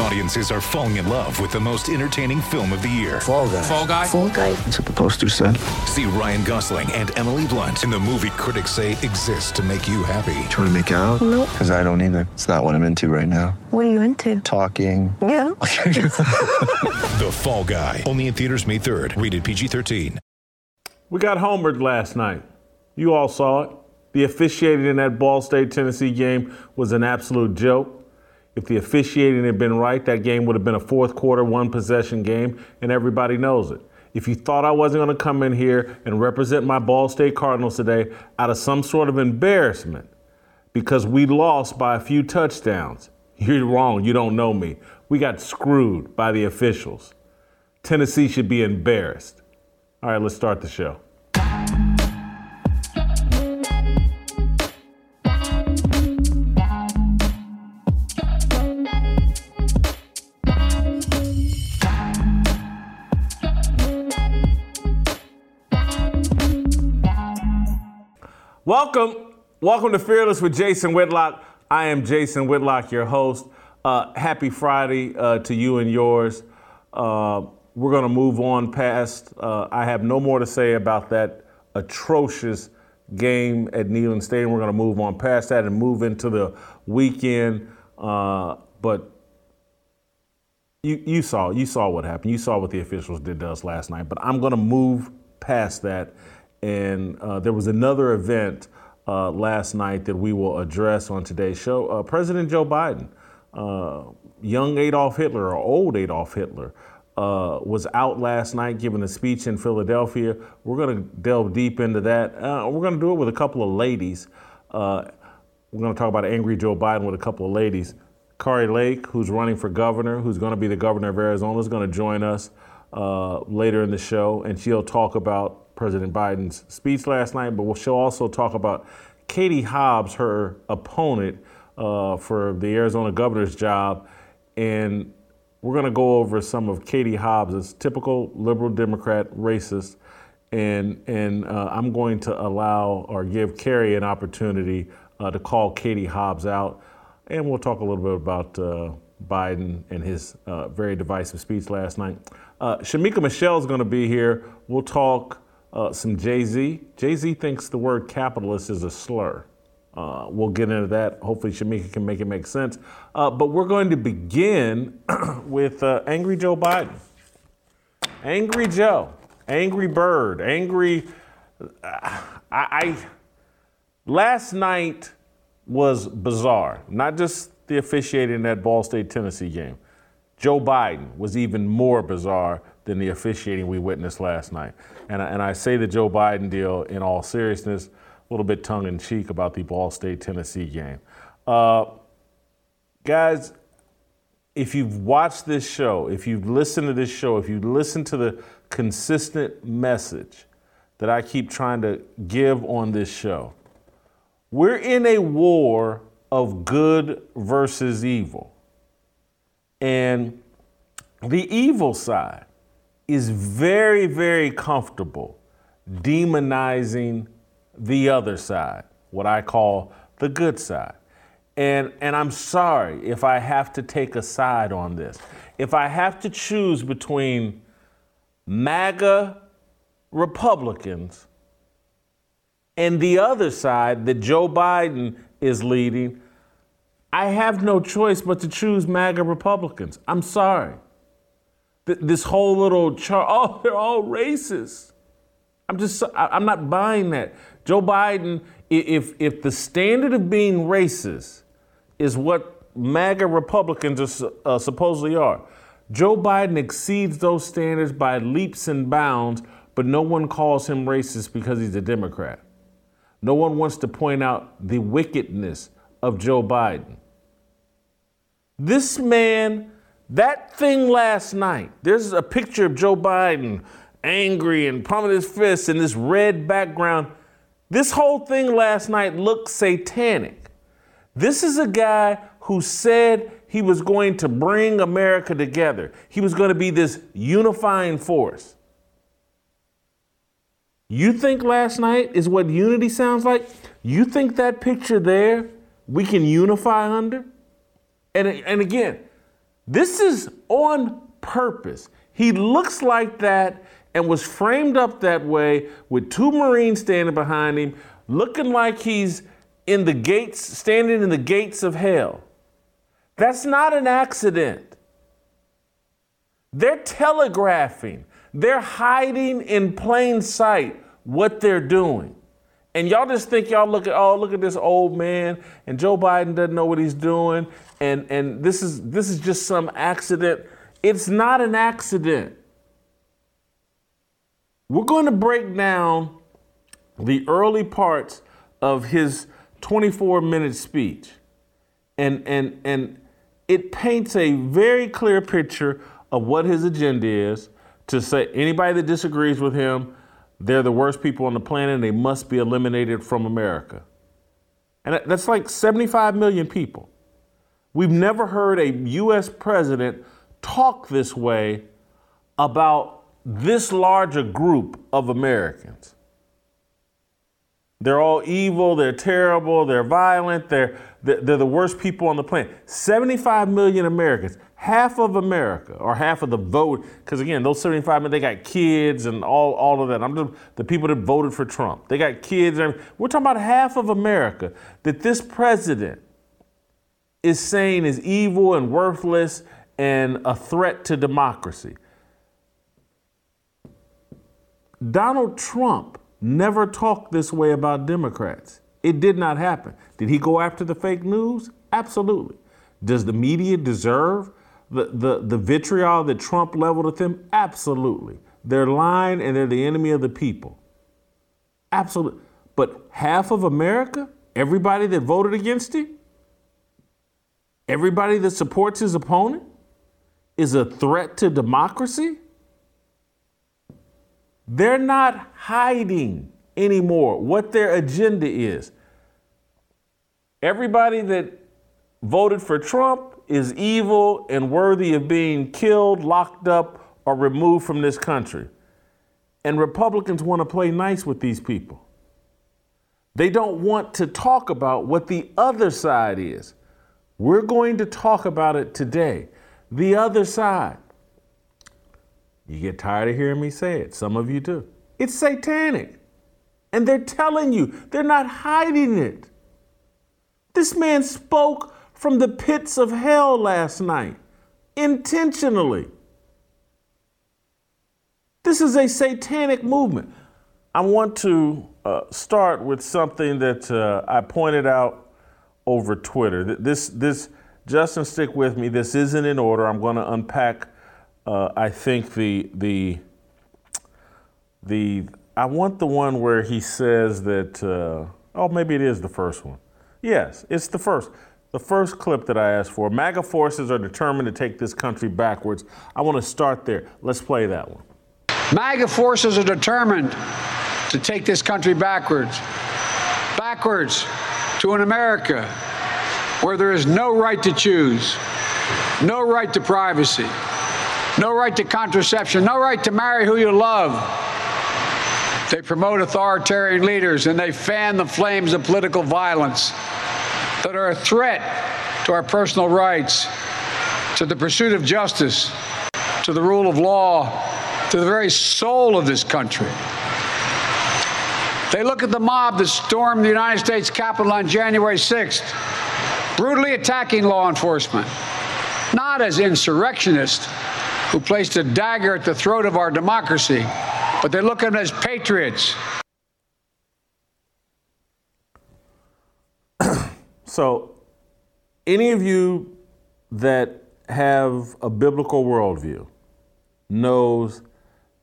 Audiences are falling in love with the most entertaining film of the year. Fall guy. Fall guy. Fall guy. That's what the poster said. See Ryan Gosling and Emily Blunt in the movie critics say exists to make you happy. Trying to make it out? Nope. Because I don't either. It's not what I'm into right now. What are you into? Talking. Yeah. The Fall Guy. Only in theaters May 3rd. Rated PG-13. We got homered last night. You all saw it. The officiating in that Ball State Tennessee game was an absolute joke. If the officiating had been right, that game would have been a fourth quarter, one possession game, and everybody knows it. If you thought I wasn't going to come in here and represent my Ball State Cardinals today out of some sort of embarrassment because we lost by a few touchdowns, you're wrong. You don't know me. We got screwed by the officials. Tennessee should be embarrassed. All right, let's start the show. Welcome, welcome to Fearless with Jason Whitlock. I am Jason Whitlock, your host. Uh, happy Friday uh, to you and yours. Uh, we're going to move on past. Uh, I have no more to say about that atrocious game at Neyland Stadium. We're going to move on past that and move into the weekend. Uh, but you, you saw you saw what happened. You saw what the officials did to us last night. But I'm going to move past that. And uh, there was another event uh, last night that we will address on today's show. Uh, President Joe Biden, uh, young Adolf Hitler or old Adolf Hitler, uh, was out last night giving a speech in Philadelphia. We're going to delve deep into that. Uh, we're going to do it with a couple of ladies. we're going to talk about angry Joe Biden with a couple of ladies. Kari Lake, who's running for governor, who's going to be the governor of Arizona, is going to join us later in the show, and she'll talk about President Biden's speech last night, but she'll also talk about Katie Hobbs, her opponent uh, for the Arizona governor's job. And we're going to go over some of Katie Hobbs' typical liberal Democrat racist. And, and uh, I'm going to allow or give Kari an opportunity uh, to call Katie Hobbs out. And we'll talk a little bit about uh, Biden and his uh, very divisive speech last night. Uh, Shemeka Michelle is going to be here. We'll talk uh, some Jay Z. Jay Z thinks the word capitalist is a slur. Uh, we'll get into that. Hopefully, Shemeka can make it make sense. Uh, but we're going to begin with uh, Angry Joe Biden. Angry Joe, Angry Bird, Angry. I, I last night was bizarre. Not just the officiating in that Ball State Tennessee game. Joe Biden was even more bizarre than the officiating we witnessed last night. And I, and I say the Joe Biden deal in all seriousness, a little bit tongue in cheek about the Ball State Tennessee game. Uh, guys, if you've watched this show, if you've listened to this show, if you listen to the consistent message that I keep trying to give on this show, we're in a war of good versus evil. And the evil side is very, very comfortable demonizing the other side, what I call the good side. And, and I'm sorry if I have to take a side on this. If I have to choose between MAGA Republicans and the other side that Joe Biden is leading, I have no choice but to choose MAGA Republicans. I'm sorry. Th- this whole little chart, oh, they're all racist. I'm just, I'm not buying that. Joe Biden, if, if the standard of being racist is what MAGA Republicans are, uh, supposedly are, Joe Biden exceeds those standards by leaps and bounds, but no one calls him racist because he's a Democrat. No one wants to point out the wickedness of Joe Biden. This man, that thing last night, there's a picture of Joe Biden angry and pumping his fists in this red background. This whole thing last night looked satanic. This is a guy who said he was going to bring America together. He was going to be this unifying force. You think last night is what unity sounds like? You think that picture there we can unify under? And, and again, this is on purpose. He looks like that and was framed up that way with two Marines standing behind him, looking like he's in the gates, standing in the gates of hell. That's not an accident. They're telegraphing, they're hiding in plain sight what they're doing. And y'all just think y'all look at oh look at this old man and Joe Biden doesn't know what he's doing and and this is this is just some accident. It's not an accident. We're going to break down the early parts of his 24 minute speech. And and and it paints a very clear picture of what his agenda is to say anybody that disagrees with him, they're the worst people on the planet and they must be eliminated from America. And that's like 75 million people. We've never heard a US president talk this way about this large a group of Americans. They're all evil, they're terrible, they're violent, they're, they're the worst people on the planet. 75 million Americans, half of America, or half of the vote, because again, those 75 million, they got kids and all, all of that. I'm just the people that voted for Trump. They got kids. We're talking about half of America that this president is saying is evil and worthless and a threat to democracy. Donald Trump never talked this way about Democrats. It did not happen. Did he go after the fake news? Absolutely. Does the media deserve the, the, the vitriol that Trump leveled at them? Absolutely. They're lying and they're the enemy of the people. Absolutely. But half of America, everybody that voted against him, everybody that supports his opponent, is a threat to democracy? They're not hiding anymore what their agenda is. Everybody that voted for Trump is evil and worthy of being killed, locked up, or removed from this country. And Republicans want to play nice with these people. They don't want to talk about what the other side is. We're going to talk about it today. The other side. You get tired of hearing me say it. Some of you do. It's satanic. And they're telling you, they're not hiding it. This man spoke from the pits of hell last night, intentionally. This is a satanic movement. I want to uh, start with something that uh, I pointed out over Twitter. This, this, Justin, stick with me. This isn't in order. I'm going to unpack uh, I think the the the I want the one where he says that. Uh, oh, maybe it is the first one. Yes, it's the first. The first clip that I asked for. MAGA forces are determined to take this country backwards. I want to start there. Let's play that one. MAGA forces are determined to take this country backwards. Backwards to an America where there is no right to choose, no right to privacy no right to contraception, no right to marry who you love. They promote authoritarian leaders and they fan the flames of political violence that are a threat to our personal rights, to the pursuit of justice, to the rule of law, to the very soul of this country. They look at the mob that stormed the United States Capitol on January 6th, brutally attacking law enforcement, not as insurrectionists, who placed a dagger at the throat of our democracy, but they look at them as patriots. So, any of you that have a biblical worldview knows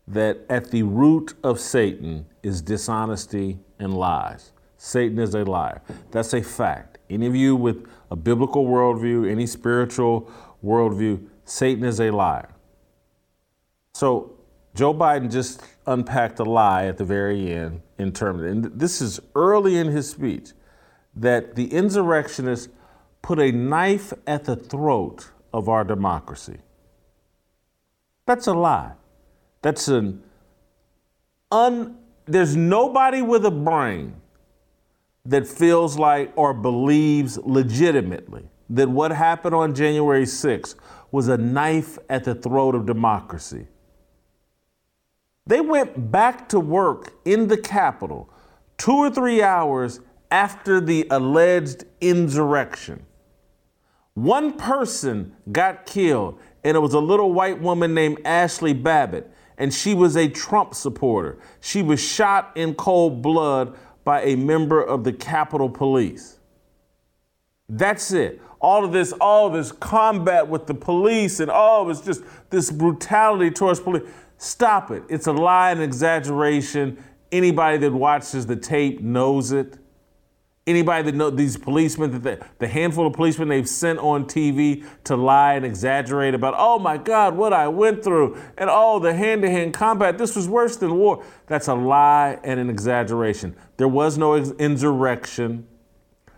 that at the root of Satan is dishonesty and lies. Satan is a liar. That's a fact. Any of you with a biblical worldview, any spiritual worldview, Satan is a liar. So Joe Biden just unpacked a lie at the very end in terms, and this is early in his speech, that the insurrectionists put a knife at the throat of our democracy. That's a lie. That's an un. there's nobody with a brain that feels like or believes legitimately that what happened on January 6th was a knife at the throat of democracy. They went back to work in the Capitol two or three hours after the alleged insurrection. One person got killed, and it was a little white woman named Ashley Babbitt, and she was a Trump supporter. She was shot in cold blood by a member of the Capitol Police. That's it. All of this, all of this combat with the police, and all of it's just this brutality towards police. Stop it. It's a lie and exaggeration. Anybody that watches the tape knows it. Anybody that know these policemen, that the, handful of policemen they've sent on TV to lie and exaggerate about, oh my God, what I went through, and oh, the hand to hand combat, this was worse than war. That's a lie and an exaggeration. There was no ex- insurrection.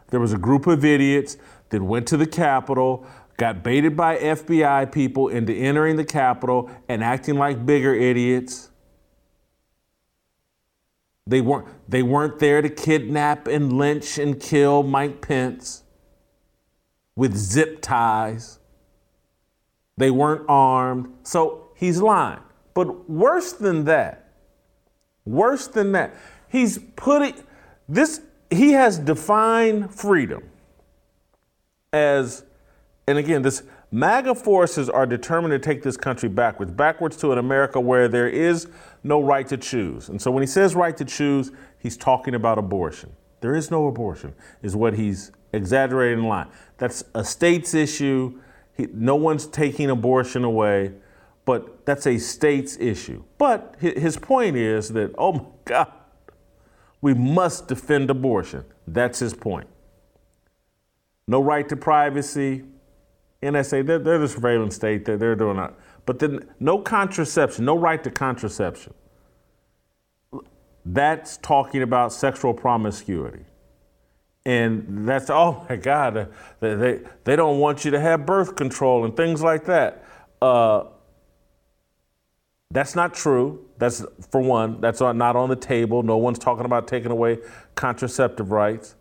There was a group of idiots that went to the Capitol, got baited by FBI people into entering the Capitol and acting like bigger idiots. They weren't, they weren't there to kidnap and lynch and kill Mike Pence with zip ties. They weren't armed. So he's lying. But worse than that, worse than that, he's putting this, he has defined freedom as, and again, this MAGA forces are determined to take this country backwards, backwards to an America where there is no right to choose. And so when he says right to choose, he's talking about abortion. There is no abortion, is what he's exaggerating in line. That's a state's issue. He, no one's taking abortion away, but that's a state's issue. But his point is that, oh my God, we must defend abortion. That's his point. No right to privacy, NSA, they're, they're the surveillance state, they're, they're doing that. But then no contraception, no right to contraception. That's talking about sexual promiscuity. And that's, oh my God, they, they, they don't want you to have birth control and things like that. Uh, that's not true. That's, for one, that's not on the table. No one's talking about taking away contraceptive rights.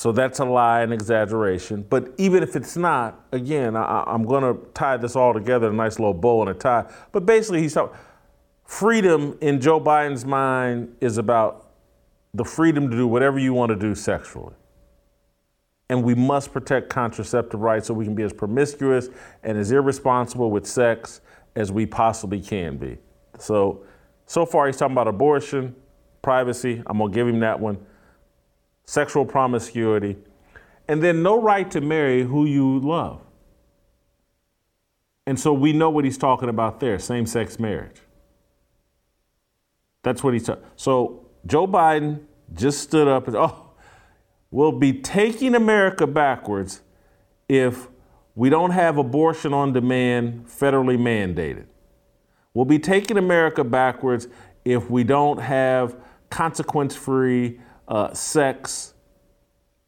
So that's a lie and exaggeration. But even if it's not, again, I, am going to tie this all together a nice little bow and a tie. But basically, he's talking freedom in Joe Biden's mind is about the freedom to do whatever you want to do sexually. And we must protect contraceptive rights so we can be as promiscuous and as irresponsible with sex as we possibly can be. So, so far, he's talking about abortion, privacy. I'm going to give him that one sexual promiscuity, and then no right to marry who you love. And so we know what he's talking about there same sex marriage. That's what he's talking. So Joe Biden just stood up and, oh, we'll be taking America backwards if we don't have abortion on demand federally mandated. We'll be taking America backwards if we don't have consequence free uh, sex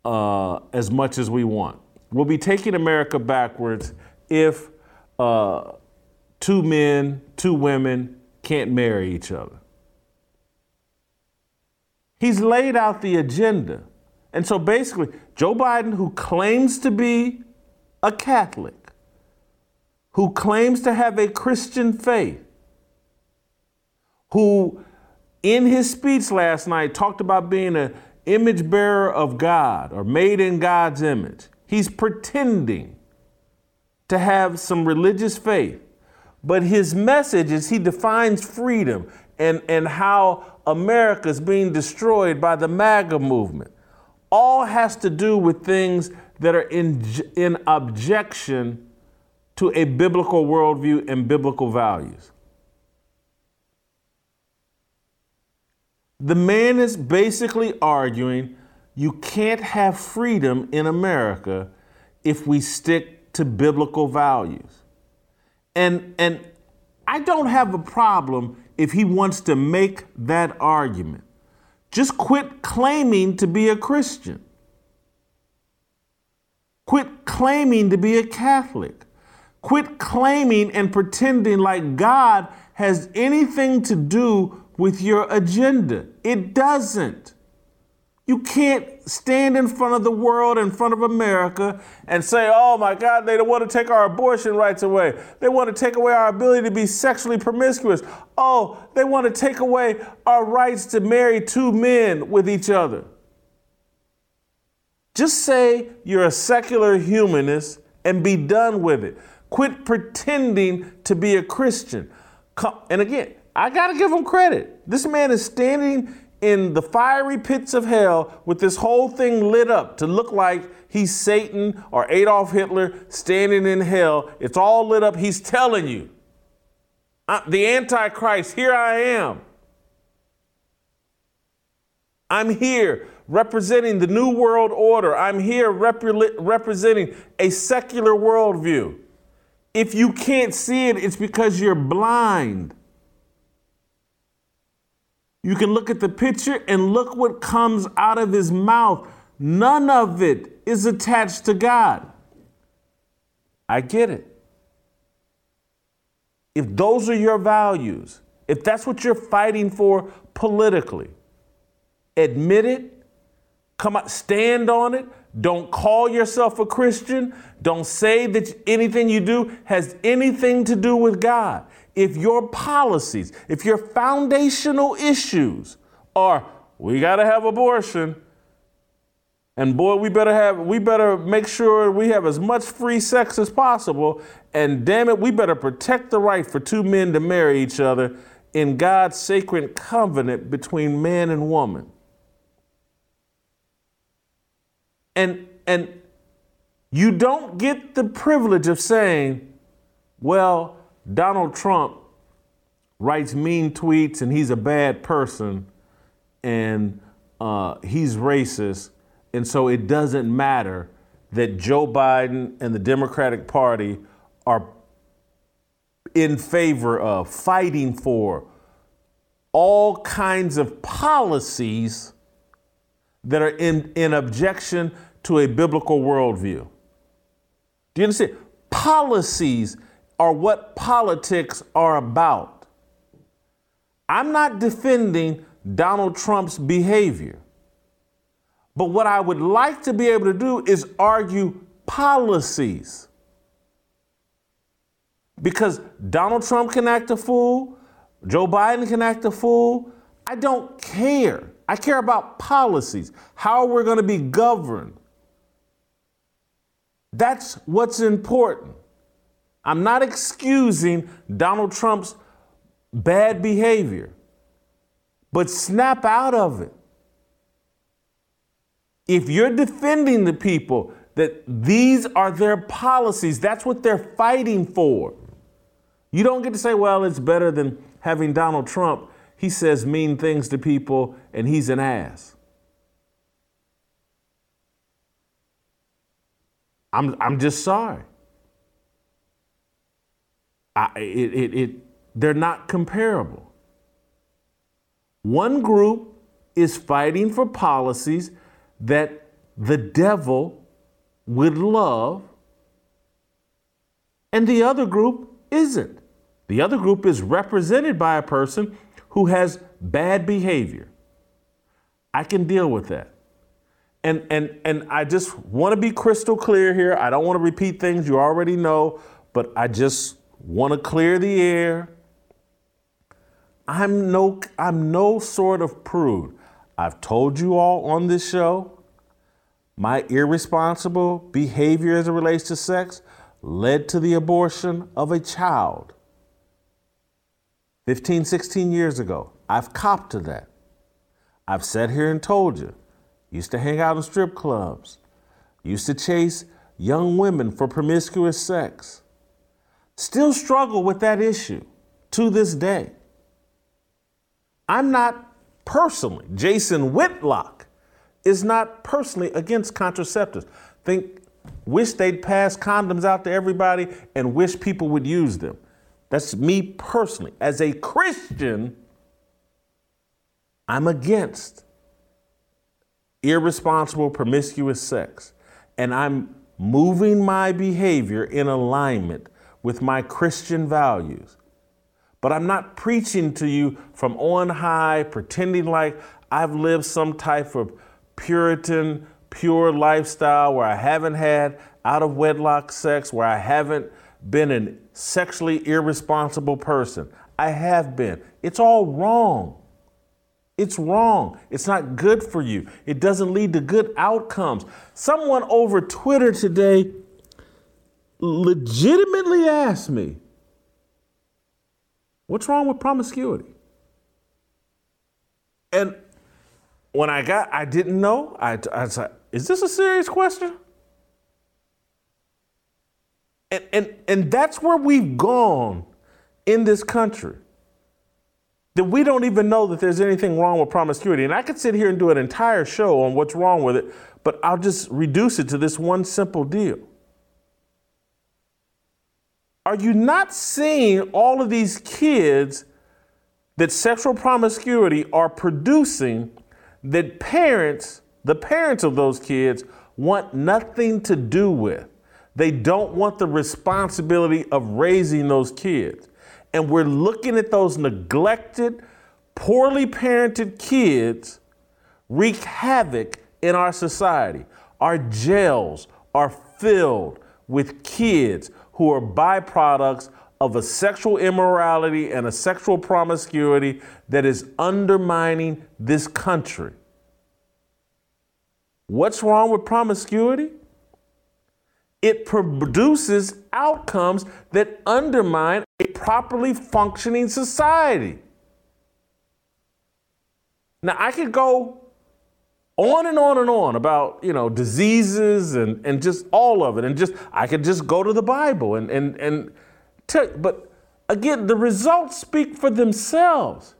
uh, as much as we want. We'll be taking America backwards if uh, two men, two women can't marry each other. He's laid out the agenda. And so basically, Joe Biden, who claims to be a Catholic, who claims to have a Christian faith, who in his speech last night talked about being an image bearer of God or made in God's image. He's pretending to have some religious faith. But his message is he defines freedom and, and how America is being destroyed by the MAGA movement. All has to do with things that are in, in objection to a biblical worldview and biblical values. The man is basically arguing you can't have freedom in America if we stick to biblical values. And, and I don't have a problem if he wants to make that argument. Just quit claiming to be a Christian. Quit claiming to be a Catholic. Quit claiming and pretending like God has anything to do with your agenda. It doesn't. You can't stand in front of the world, in front of America, and say, oh my God, they don't want to take our abortion rights away. They want to take away our ability to be sexually promiscuous. Oh, they want to take away our rights to marry two men with each other. Just say you're a secular humanist and be done with it. Quit pretending to be a Christian. And again, I got to give him credit. This man is standing in the fiery pits of hell with this whole thing lit up to look like he's Satan or Adolf Hitler standing in hell. It's all lit up. He's telling you, the Antichrist, here I am. I'm here representing the New World Order. I'm here rep- representing a secular worldview. If you can't see it, it's because you're blind. You can look at the picture and look what comes out of his mouth. None of it is attached to God. I get it. If those are your values, if that's what you're fighting for politically, admit it, come out, stand on it. Don't call yourself a Christian. Don't say that anything you do has anything to do with God if your policies, if your foundational issues are we got to have abortion and boy we better have we better make sure we have as much free sex as possible and damn it we better protect the right for two men to marry each other in God's sacred covenant between man and woman. And and you don't get the privilege of saying, well, Donald Trump writes mean tweets and he's a bad person and uh, he's racist. And so it doesn't matter that Joe Biden and the Democratic Party are in favor of fighting for all kinds of policies that are in, in objection to a biblical worldview. Do you understand? Policies are what politics are about. I'm not defending Donald Trump's behavior. But what I would like to be able to do is argue policies. Because Donald Trump can act a fool, Joe Biden can act a fool. I don't care. I care about policies, how we're going to be governed. That's what's important. I'm not excusing Donald Trump's bad behavior, but snap out of it. If you're defending the people that these are their policies, that's what they're fighting for. You don't get to say, well, it's better than having Donald Trump. He says mean things to people and he's an ass. I'm, I'm just sorry. I, it, it, it, they're not comparable. One group is fighting for policies that the devil would love, and the other group isn't. The other group is represented by a person who has bad behavior. I can deal with that. And, and, and I just want to be crystal clear here. I don't want to repeat things you already know, but I just want to clear the air. I'm no, I'm no sort of prude. I've told you all on this show my irresponsible behavior as it relates to sex led to the abortion of a child 15, 16 years ago. I've copped to that. I've sat here and told you. Used to hang out in strip clubs. Used to chase young women for promiscuous sex still struggle with that issue to this day. I'm not personally, Jason Whitlock is not personally against contraceptives. Think, wish they'd pass condoms out to everybody and wish people would use them. That's me personally. As a Christian, I'm against irresponsible, promiscuous sex. And I'm moving my behavior in alignment with my Christian values. But I'm not preaching to you from on high, pretending like I've lived some type of Puritan, pure lifestyle where I haven't had out of wedlock sex, where I haven't been a sexually irresponsible person. I have been. It's all wrong. It's wrong. It's not good for you. It doesn't lead to good outcomes. Someone over Twitter today legitimately asked me, What's wrong with promiscuity? And when I got, I didn't know. I, I was like, Is this a serious question? And, and, and that's where we've gone in this country that we don't even know that there's anything wrong with promiscuity. And I could sit here and do an entire show on what's wrong with it, but I'll just reduce it to this one simple deal. Are you not seeing all of these kids that sexual promiscuity are producing that parents, the parents of those kids, want nothing to do with? They don't want the responsibility of raising those kids and we're looking at those neglected, poorly parented kids wreak havoc in our society. Our jails are filled with kids who are byproducts of a sexual immorality and a sexual promiscuity that is undermining this country. What's wrong with promiscuity? It produces outcomes that undermine a properly functioning society. Now, I could go on and on and on about, you know, diseases and, and just all of it. And just, I could just go to the Bible and, and, and but again, the results speak for themselves.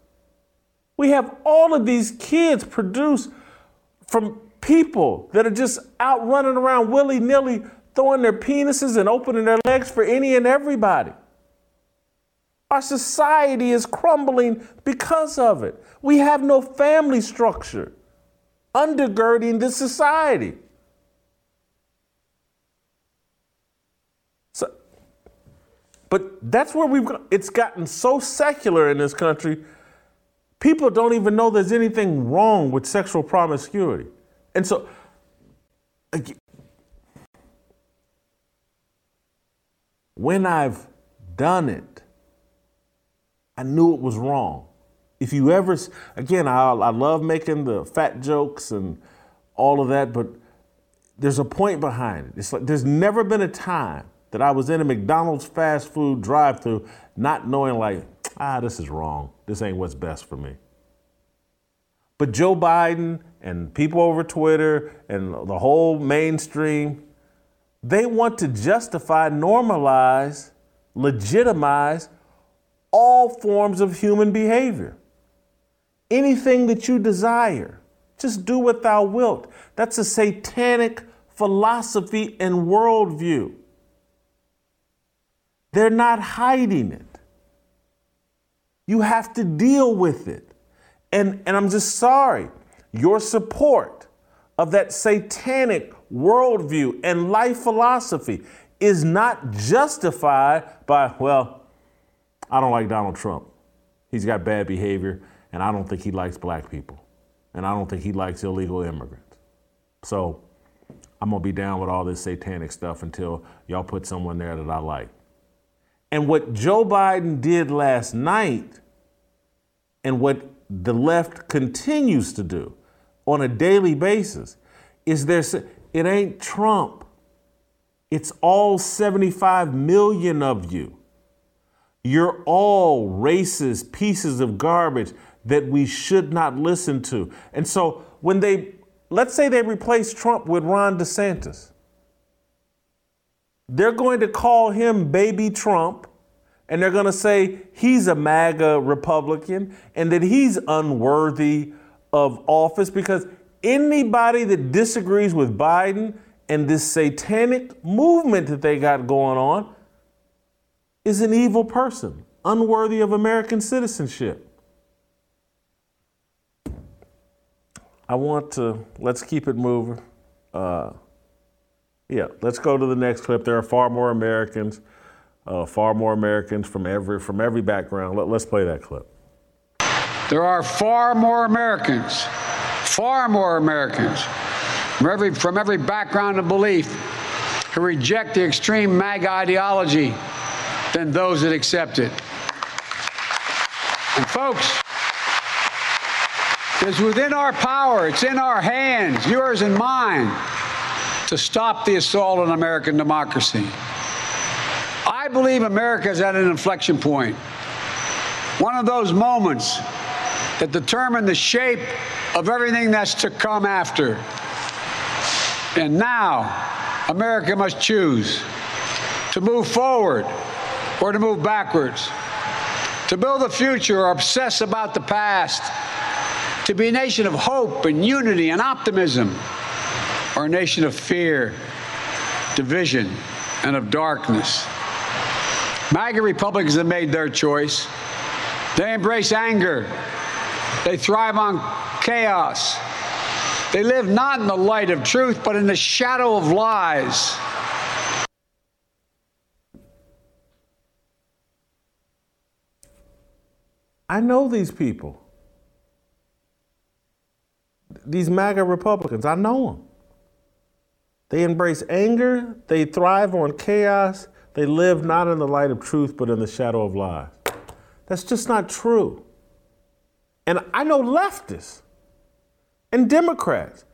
We have all of these kids produced from people that are just out running around willy nilly, throwing their penises and opening their legs for any and everybody. Our society is crumbling because of it. We have no family structure undergirding this society. So, but that's where we've it's gotten so secular in this country. People don't even know there's anything wrong with sexual promiscuity. And so when I've done it, I knew it was wrong. If you ever, again, I, I love making the fat jokes and all of that, but there's a point behind it. It's like there's never been a time that I was in a McDonald's fast food drive-through not knowing like, ah, this is wrong. This ain't what's best for me. But Joe Biden and people over Twitter and the whole mainstream, they want to justify, normalize, legitimize all forms of human behavior. Anything that you desire, just do what thou wilt. That's a satanic philosophy and worldview. They're not hiding it. You have to deal with it. And, and I'm just sorry, your support of that satanic worldview and life philosophy is not justified by, well, I don't like Donald Trump. He's got bad behavior, and I don't think he likes black people. And I don't think he likes illegal immigrants. So I'm to be down with all this satanic stuff until y'all put someone there that I like. And what Joe Biden did last night, and what the left continues to do on a daily basis, is there, it ain't Trump. It's all 75 million of you. You're all racist pieces of garbage that we should not listen to. And so when they, let's say they replace Trump with Ron DeSantis, they're going to call him Baby Trump and they're going to say he's a MAGA Republican and that he's unworthy of office because anybody that disagrees with Biden and this satanic movement that they got going on is an evil person, unworthy of American citizenship. I want to, let's keep it moving. Uh, yeah, let's go to the next clip. There are far more Americans uh, far more Americans from every from every background. Let, let's play that clip. There are far more Americans, far more Americans from every, from every background and belief who reject the extreme MAGA ideology than those that accept it. And folks, it's within our power, it's in our hands, yours and mine, to stop the assault on American democracy. I believe America is at an inflection point. One of those moments that determine the shape of everything that's to come after. And now, America must choose to move forward or to move backwards, to build a future or obsess about the past, to be a nation of hope and unity and optimism, or a nation of fear, division, and of darkness. MAGA Republicans have made their choice. They embrace anger. They thrive on chaos. They live not in the light of truth, but in the shadow of lies. I know these people. These MAGA Republicans, I know them. They embrace anger, they thrive on chaos, they live not in the light of truth, but in the shadow of lies. That's just not true. And I know leftists and Democrats.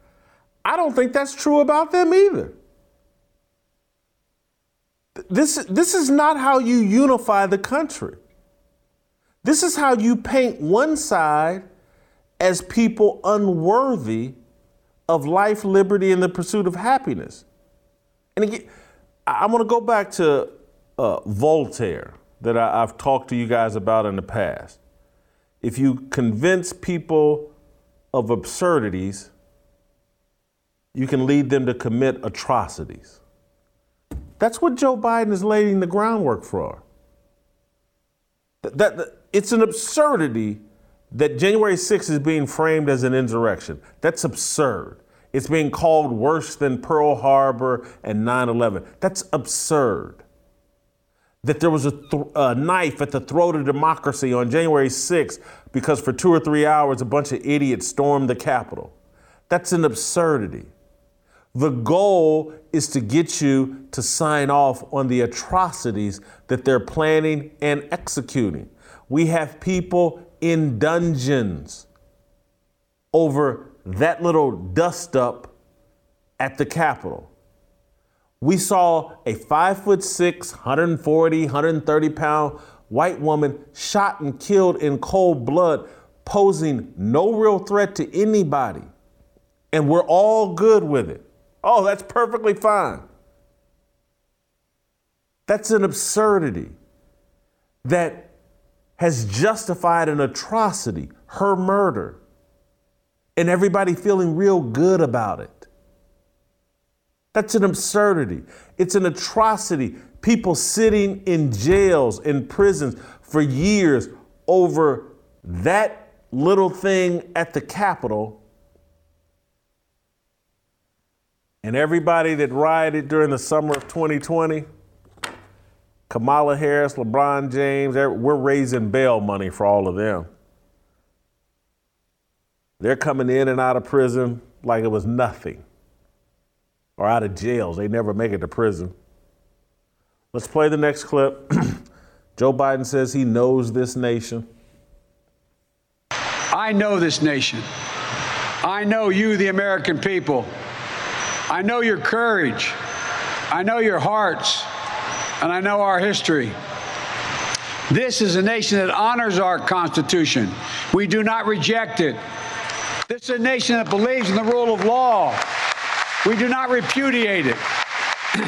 I don't think that's true about them either. This, this is not how you unify the country. This is how you paint one side as people unworthy of life, liberty, and the pursuit of happiness. And again, I want to go back to uh, Voltaire that I, I've talked to you guys about in the past. If you convince people of absurdities, you can lead them to commit atrocities. That's what Joe Biden is laying the groundwork for. That, that, it's an absurdity that January 6th is being framed as an insurrection. That's absurd. It's being called worse than Pearl Harbor and 9 11. That's absurd. That there was a, th- a, knife at the throat of democracy on January 6th because for two or three hours a bunch of idiots stormed the Capitol. That's an absurdity. The goal is to get you to sign off on the atrocities that they're planning and executing. We have people in dungeons over that little dust up at the Capitol. We saw a five foot six, 140, 130 pound white woman shot and killed in cold blood, posing no real threat to anybody. And we're all good with it. Oh, that's perfectly fine. That's an absurdity that has justified an atrocity, her murder, and everybody feeling real good about it. That's an absurdity. It's an atrocity. People sitting in jails, in prisons for years over that little thing at the Capitol. And everybody that rioted during the summer of 2020, Kamala Harris, LeBron James, we're raising bail money for all of them. They're coming in and out of prison like it was nothing or out of jails. They never make it to prison. Let's play the next clip. Joe Biden says he knows this nation. I know this nation. I know you, the American people. I know your courage. I know your hearts. And I know our history. This is a nation that honors our Constitution. We do not reject it. This is a nation that believes in the rule of law. We do not repudiate it.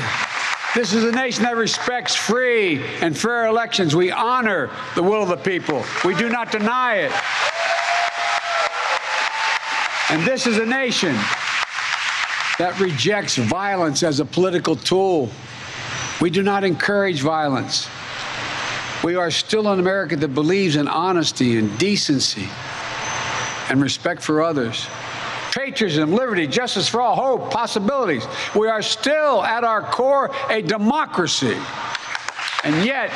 This is a nation that respects free and fair elections. We honor the will of the people. We do not deny it. And this is a nation that rejects violence as a political tool. We do not encourage violence. We are still an America that believes in honesty and decency and respect for others patriotism, liberty, justice for all, hope, possibilities. We are still at our core a democracy. And yet,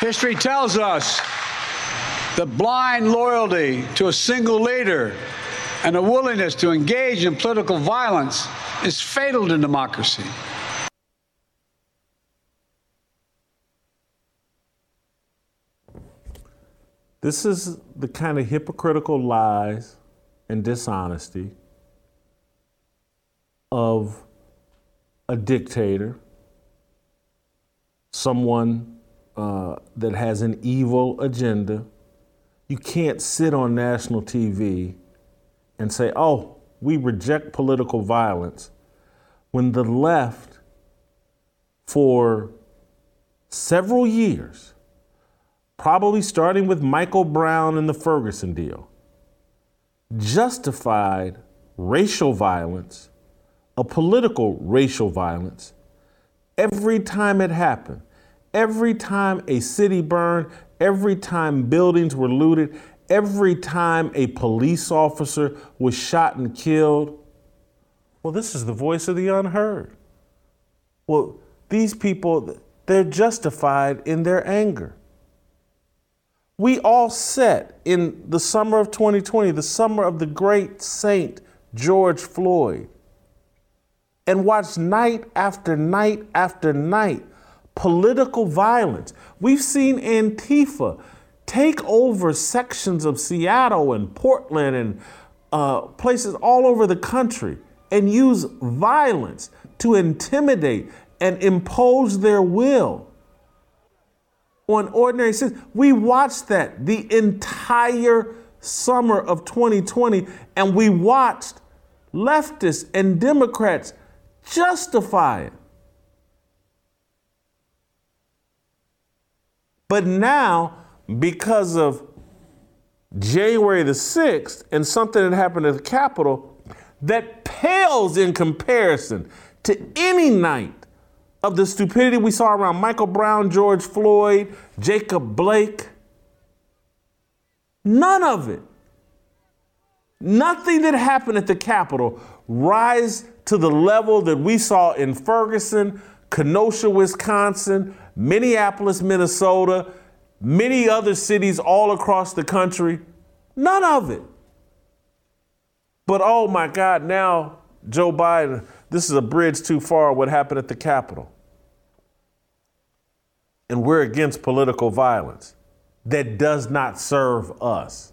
history tells us the blind loyalty to a single leader and a willingness to engage in political violence is fatal to democracy. This is the kind of hypocritical lies and dishonesty of a dictator, someone uh, that has an evil agenda. You can't sit on national TV and say, oh, we reject political violence when the left, for several years, probably starting with Michael Brown and the Ferguson deal, justified racial violence, a political racial violence, every time it happened. Every time a city burned, every time buildings were looted, every time a police officer was shot and killed. Well, this is the voice of the unheard. Well, these people, they're justified in their anger. We all sat in the summer of 2020, the summer of the great saint George Floyd, and watched night after night after night political violence. We've seen Antifa take over sections of Seattle and Portland and uh, places all over the country and use violence to intimidate and impose their will on ordinary citizens. We watched that the entire summer of 2020, and we watched leftists and Democrats justify it. But now, because of January the 6th and something that happened at the Capitol that pales in comparison to any night of the stupidity we saw around Michael Brown, George Floyd, Jacob Blake. None of it. Nothing that happened at the Capitol rise to the level that we saw in Ferguson, Kenosha, Wisconsin, Minneapolis, Minnesota, many other cities all across the country. None of it. But oh my God, now Joe Biden, this is a bridge too far what happened at the Capitol. And we're against political violence that does not serve us.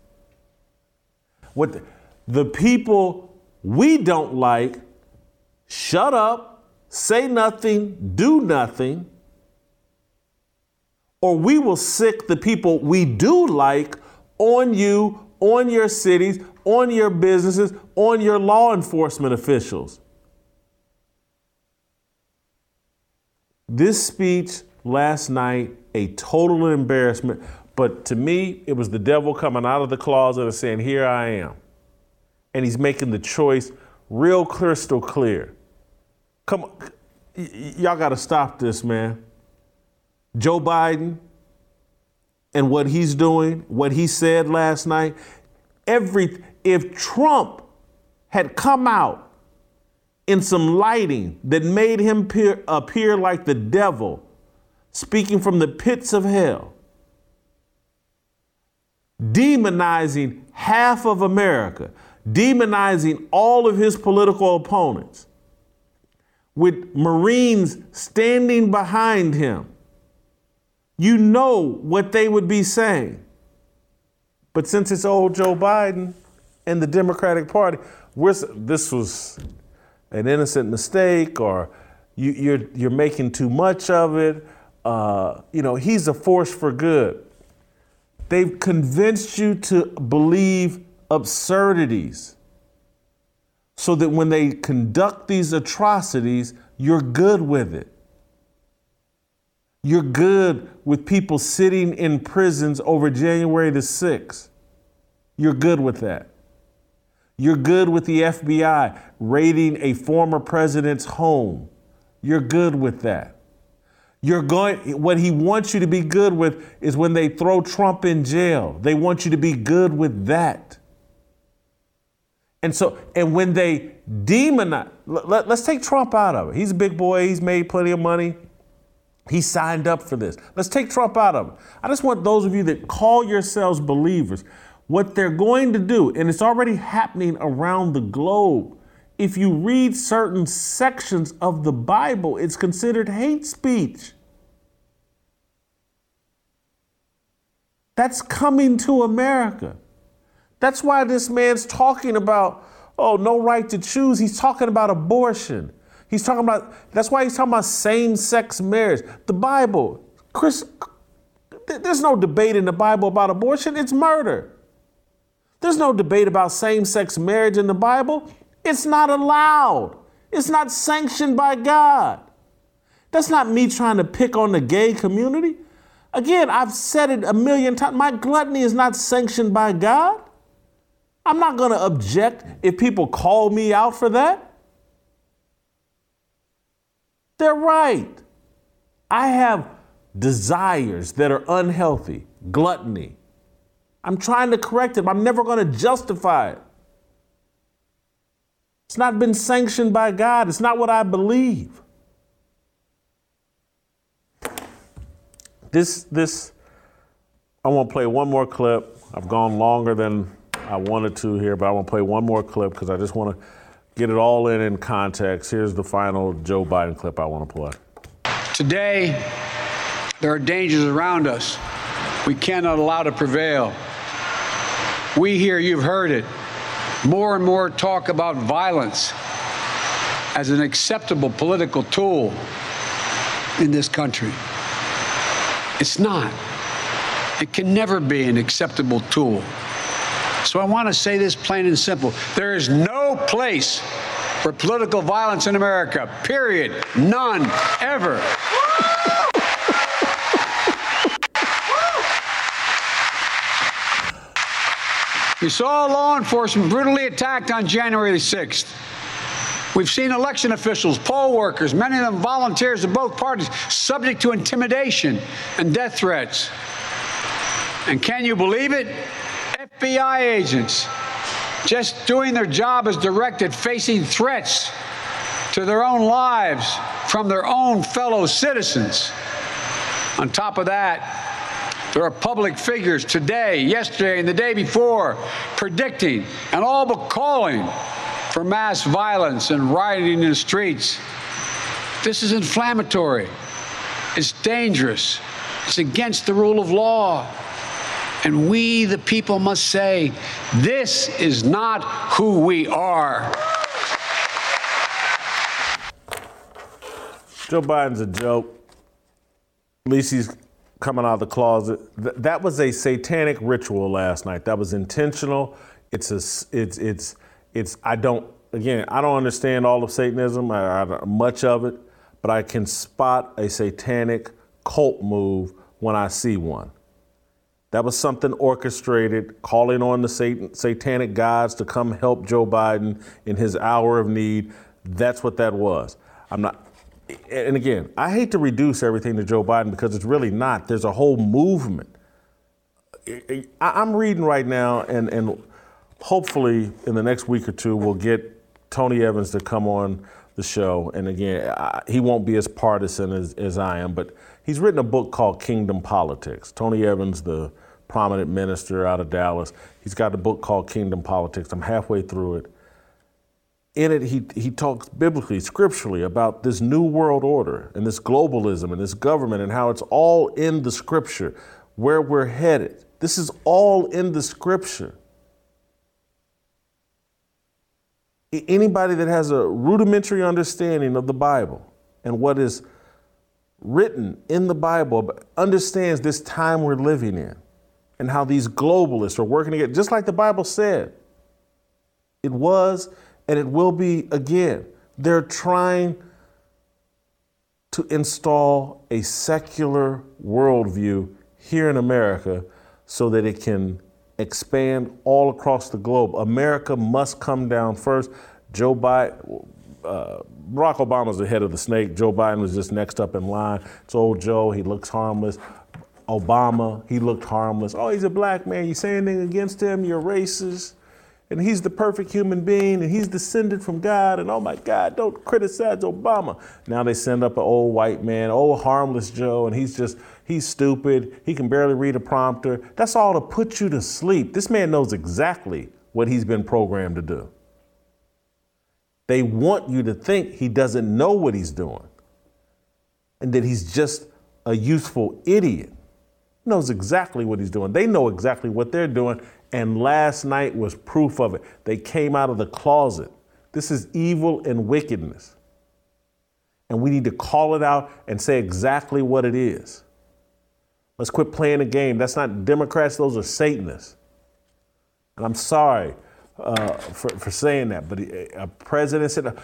What the, the people we don't like shut up, say nothing, do nothing, or we will sic the people we do like on you, on your cities, on your businesses, on your law enforcement officials. This speech last night, a total embarrassment, but to me, it was the devil coming out of the closet and saying, Here I am. And he's making the choice real crystal clear. Come on, y- y'all got to stop this, man. Joe Biden and what he's doing, what he said last night, every if Trump had come out in some lighting that made him appear, appear like the devil, speaking from the pits of hell, demonizing half of America, demonizing all of his political opponents, with Marines standing behind him, you know what they would be saying. But since it's old Joe Biden and the Democratic Party, this was an innocent mistake, or you, are you're, you're making too much of it. Uh, you know, he's a force for good. They've convinced you to believe absurdities so that when they conduct these atrocities, you're good with it. You're good with people sitting in prisons over January the 6th. You're good with that. You're good with the FBI raiding a former president's home. You're good with that. You're going, what he wants you to be good with is when they throw Trump in jail. They want you to be good with that. And so, and when they demonize, let, us take Trump out of it. He's a big boy. He's made plenty of money. He signed up for this. Let's take Trump out of it. I just want those of you that call yourselves believers, what they're going to do, and it's already happening around the globe. If you read certain sections of the Bible, it's considered hate speech. That's coming to America. That's why this man's talking about, oh, no right to choose. He's talking about abortion. He's talking about, that's why he's talking about same sex marriage. The Bible, Chris, there's no debate in the Bible about abortion, it's murder. There's no debate about same sex marriage in the Bible. It's not allowed, it's not sanctioned by God. That's not me trying to pick on the gay community. Again, I've said it a million times. My gluttony is not sanctioned by God. I'm not going to object if people call me out for that. They're right. I have desires that are unhealthy, gluttony. I'm trying to correct it. I'm never going to justify it. It's not been sanctioned by God. It's not what I believe. This, this, I want to play one more clip. I've gone longer than I wanted to here, but I want to play one more clip because I just want to get it all in in context. Here's the final Joe Biden clip I want to play. Today, there are dangers around us we cannot allow to prevail. We hear, you've heard it, more and more talk about violence as an acceptable political tool in this country. It's not. It can never be an acceptable tool. So I want to say this plain and simple. There is no place for political violence in America, period. None, ever. We saw law enforcement brutally attacked on January 6th. We've seen election officials, poll workers, many of them volunteers of both parties, subject to intimidation and death threats. And can you believe it? FBI agents just doing their job as directed, facing threats to their own lives from their own fellow citizens. On top of that, there are public figures today, yesterday, and the day before predicting and all but calling for mass violence and rioting in the streets. This is inflammatory. It's dangerous. It's against the rule of law. And we, the people, must say, this is not who we are. Joe Biden's a joke. At least he's coming out of the closet. Th- that was a satanic ritual last night. That was intentional. It's a, it's, it's, it's. I don't. Again, I don't understand all of Satanism, I, I, much of it, but I can spot a satanic cult move when I see one. That was something orchestrated, calling on the Satan, satanic gods to come help Joe Biden in his hour of need. That's what that was. I'm not, and again, I hate to reduce everything to Joe Biden because it's really not. There's a whole movement. I'm reading right now, and, and hopefully in the next week or two, we'll get Tony Evans to come on the show. And again, I, he won't be as partisan as, as I am, but He's written a book called Kingdom Politics. Tony Evans, the prominent minister out of Dallas, he's got a book called Kingdom Politics. I'm halfway through it. In it, he, he talks biblically, scripturally about this new world order and this globalism and this government and how it's all in the scripture, where we're headed. This is all in the scripture. Anybody that has a rudimentary understanding of the Bible and what is written in the Bible understands this time we're living in and how these globalists are working together, just like the Bible said. It was and it will be again. They're trying to install a secular worldview here in America so that it can expand all across the globe. America must come down first. Joe Biden, uh, Barack Obama's the head of the snake. Joe Biden was just next up in line. It's old Joe. He looks harmless. Obama, he looked harmless. Oh, he's a black man. You say anything against him? You're racist. And he's the perfect human being and he's descended from God and oh my God, don't criticize Obama. Now they send up an old white man, old harmless Joe, and he's just, he's stupid. He can barely read a prompter. That's all to put you to sleep. This man knows exactly what he's been programmed to do. They want you to think he doesn't know what he's doing and that he's just a useful idiot. Knows exactly what he's doing. They know exactly what they're doing. And last night was proof of it. They came out of the closet. This is evil and wickedness. And we need to call it out and say exactly what it is. Let's quit playing the game. That's not Democrats, those are Satanists. And I'm sorry uh, for, for saying that, but a president said,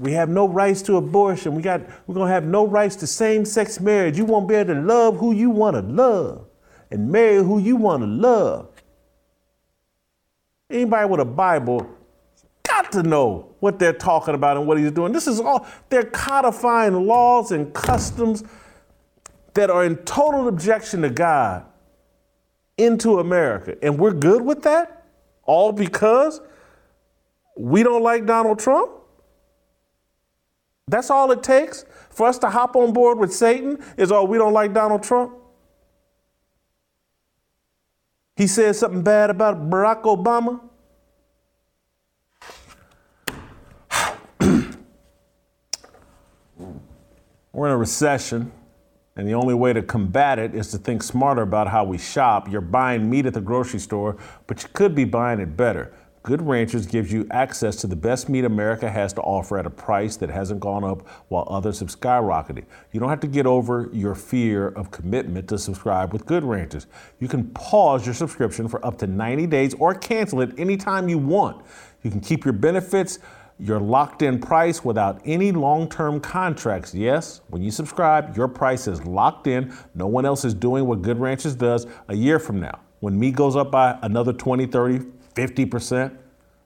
we have no rights to abortion. We got, we're going to have no rights to same sex marriage. You won't be able to love who you want to love and marry who you want to love. Anybody with a Bible got to know what they're talking about and what he's doing. This is all, they're codifying laws and customs that are in total objection to God into America. And we're good with that? All because we don't like Donald Trump? That's all it takes for us to hop on board with Satan is, oh, we don't like Donald Trump? He said something bad about Barack Obama? We're in a recession, and the only way to combat it is to think smarter about how we shop. You're buying meat at the grocery store, but you could be buying it better. Good Ranchers gives you access to the best meat America has to offer at a price that hasn't gone up while others have skyrocketed. You don't have to get over your fear of commitment to subscribe with Good Ranchers. You can pause your subscription for up to 90 days or cancel it anytime you want. You can keep your benefits, your locked in price without any long term contracts. Yes, when you subscribe, your price is locked in. No one else is doing what Good Ranchers does a year from now. When meat goes up by another 20, 30, 50%.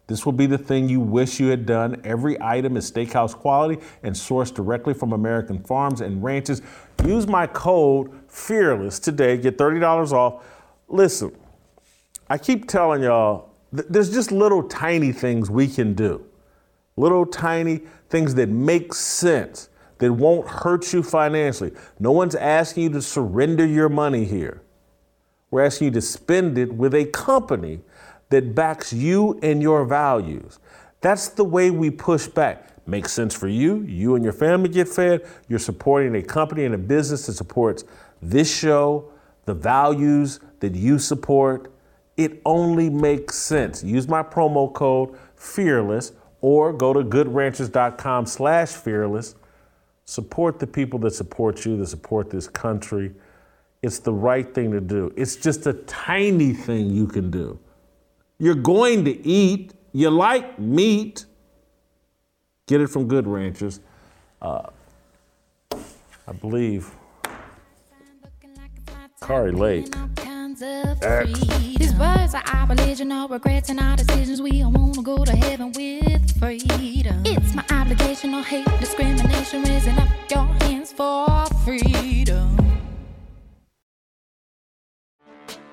This will be the thing you wish you had done. Every item is steakhouse quality and sourced directly from American farms and ranches. Use my code FEARLESS today, get $30 off. Listen, I keep telling y'all, th- there's just little tiny things we can do. Little tiny things that make sense, that won't hurt you financially. No one's asking you to surrender your money here. We're asking you to spend it with a company that backs you and your values. That's the way we push back. Makes sense for you. You and your family get fed. You're supporting a company and a business that supports this show, the values that you support. It only makes sense. Use my promo code FEARLESS or go to goodranchers.com slash fearless. Support the people that support you, that support this country. It's the right thing to do. It's just a tiny thing you can do. You're going to eat. You like meat. Get it from Good Ranchers. Uh, I believe. Kari Lake. These words are our religion, our regrets and our decisions. We all wanna go to heaven with freedom. It's my obligation, no hate, discrimination, raising up your hands for freedom.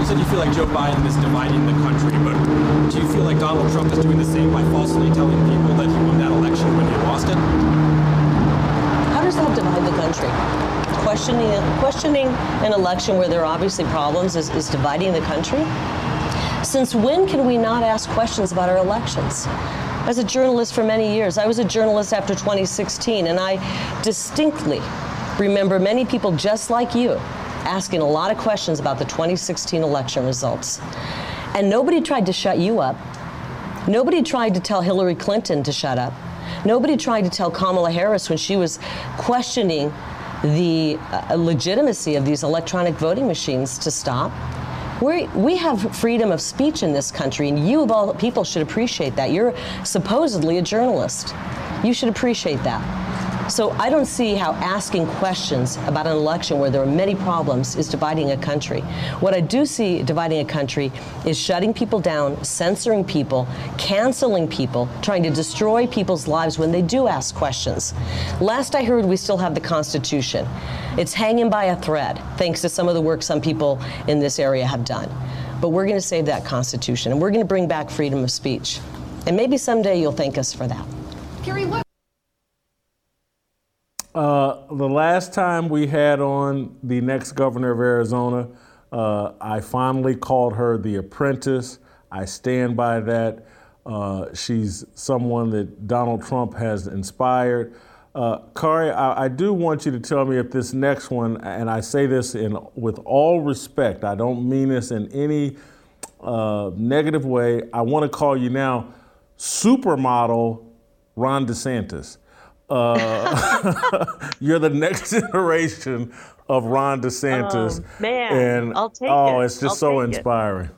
You said you feel like Joe Biden is dividing the country, but do you feel like Donald Trump is doing the same by falsely telling people that he won that election when he lost it? How does that divide the country? Questioning, questioning an election where there are obviously problems is, is dividing the country? Since when can we not ask questions about our elections? As a journalist for many years, I was a journalist after 2016, and I distinctly remember many people just like you asking a lot of questions about the 2016 election results. And nobody tried to shut you up. Nobody tried to tell Hillary Clinton to shut up. Nobody tried to tell Kamala Harris when she was questioning the uh, legitimacy of these electronic voting machines to stop. we we have freedom of speech in this country, and you of all people should appreciate that. You're supposedly a journalist. You should appreciate that. So I don't see how asking questions about an election where there are many problems is dividing a country. What I do see dividing a country is shutting people down, censoring people, canceling people, trying to destroy people's lives when they do ask questions. Last I heard, we still have the Constitution. It's hanging by a thread, thanks to some of the work some people in this area have done. But we're going to save that Constitution, and we're going to bring back freedom of speech. And maybe someday you'll thank us for that. Kari, what? Uh, the last time we had on the next governor of Arizona, uh, I finally called her the apprentice. I stand by that. Uh, she's someone that Donald Trump has inspired. Uh, Kari, I, I, do want you to tell me if this next one, and I say this in with all respect, I don't mean this in any uh, negative way. I want to call you now supermodel Ron DeSantis. Uh, you're the next generation of Ron DeSantis. Oh, man, and I'll take oh, it. it's just I'll so inspiring. it.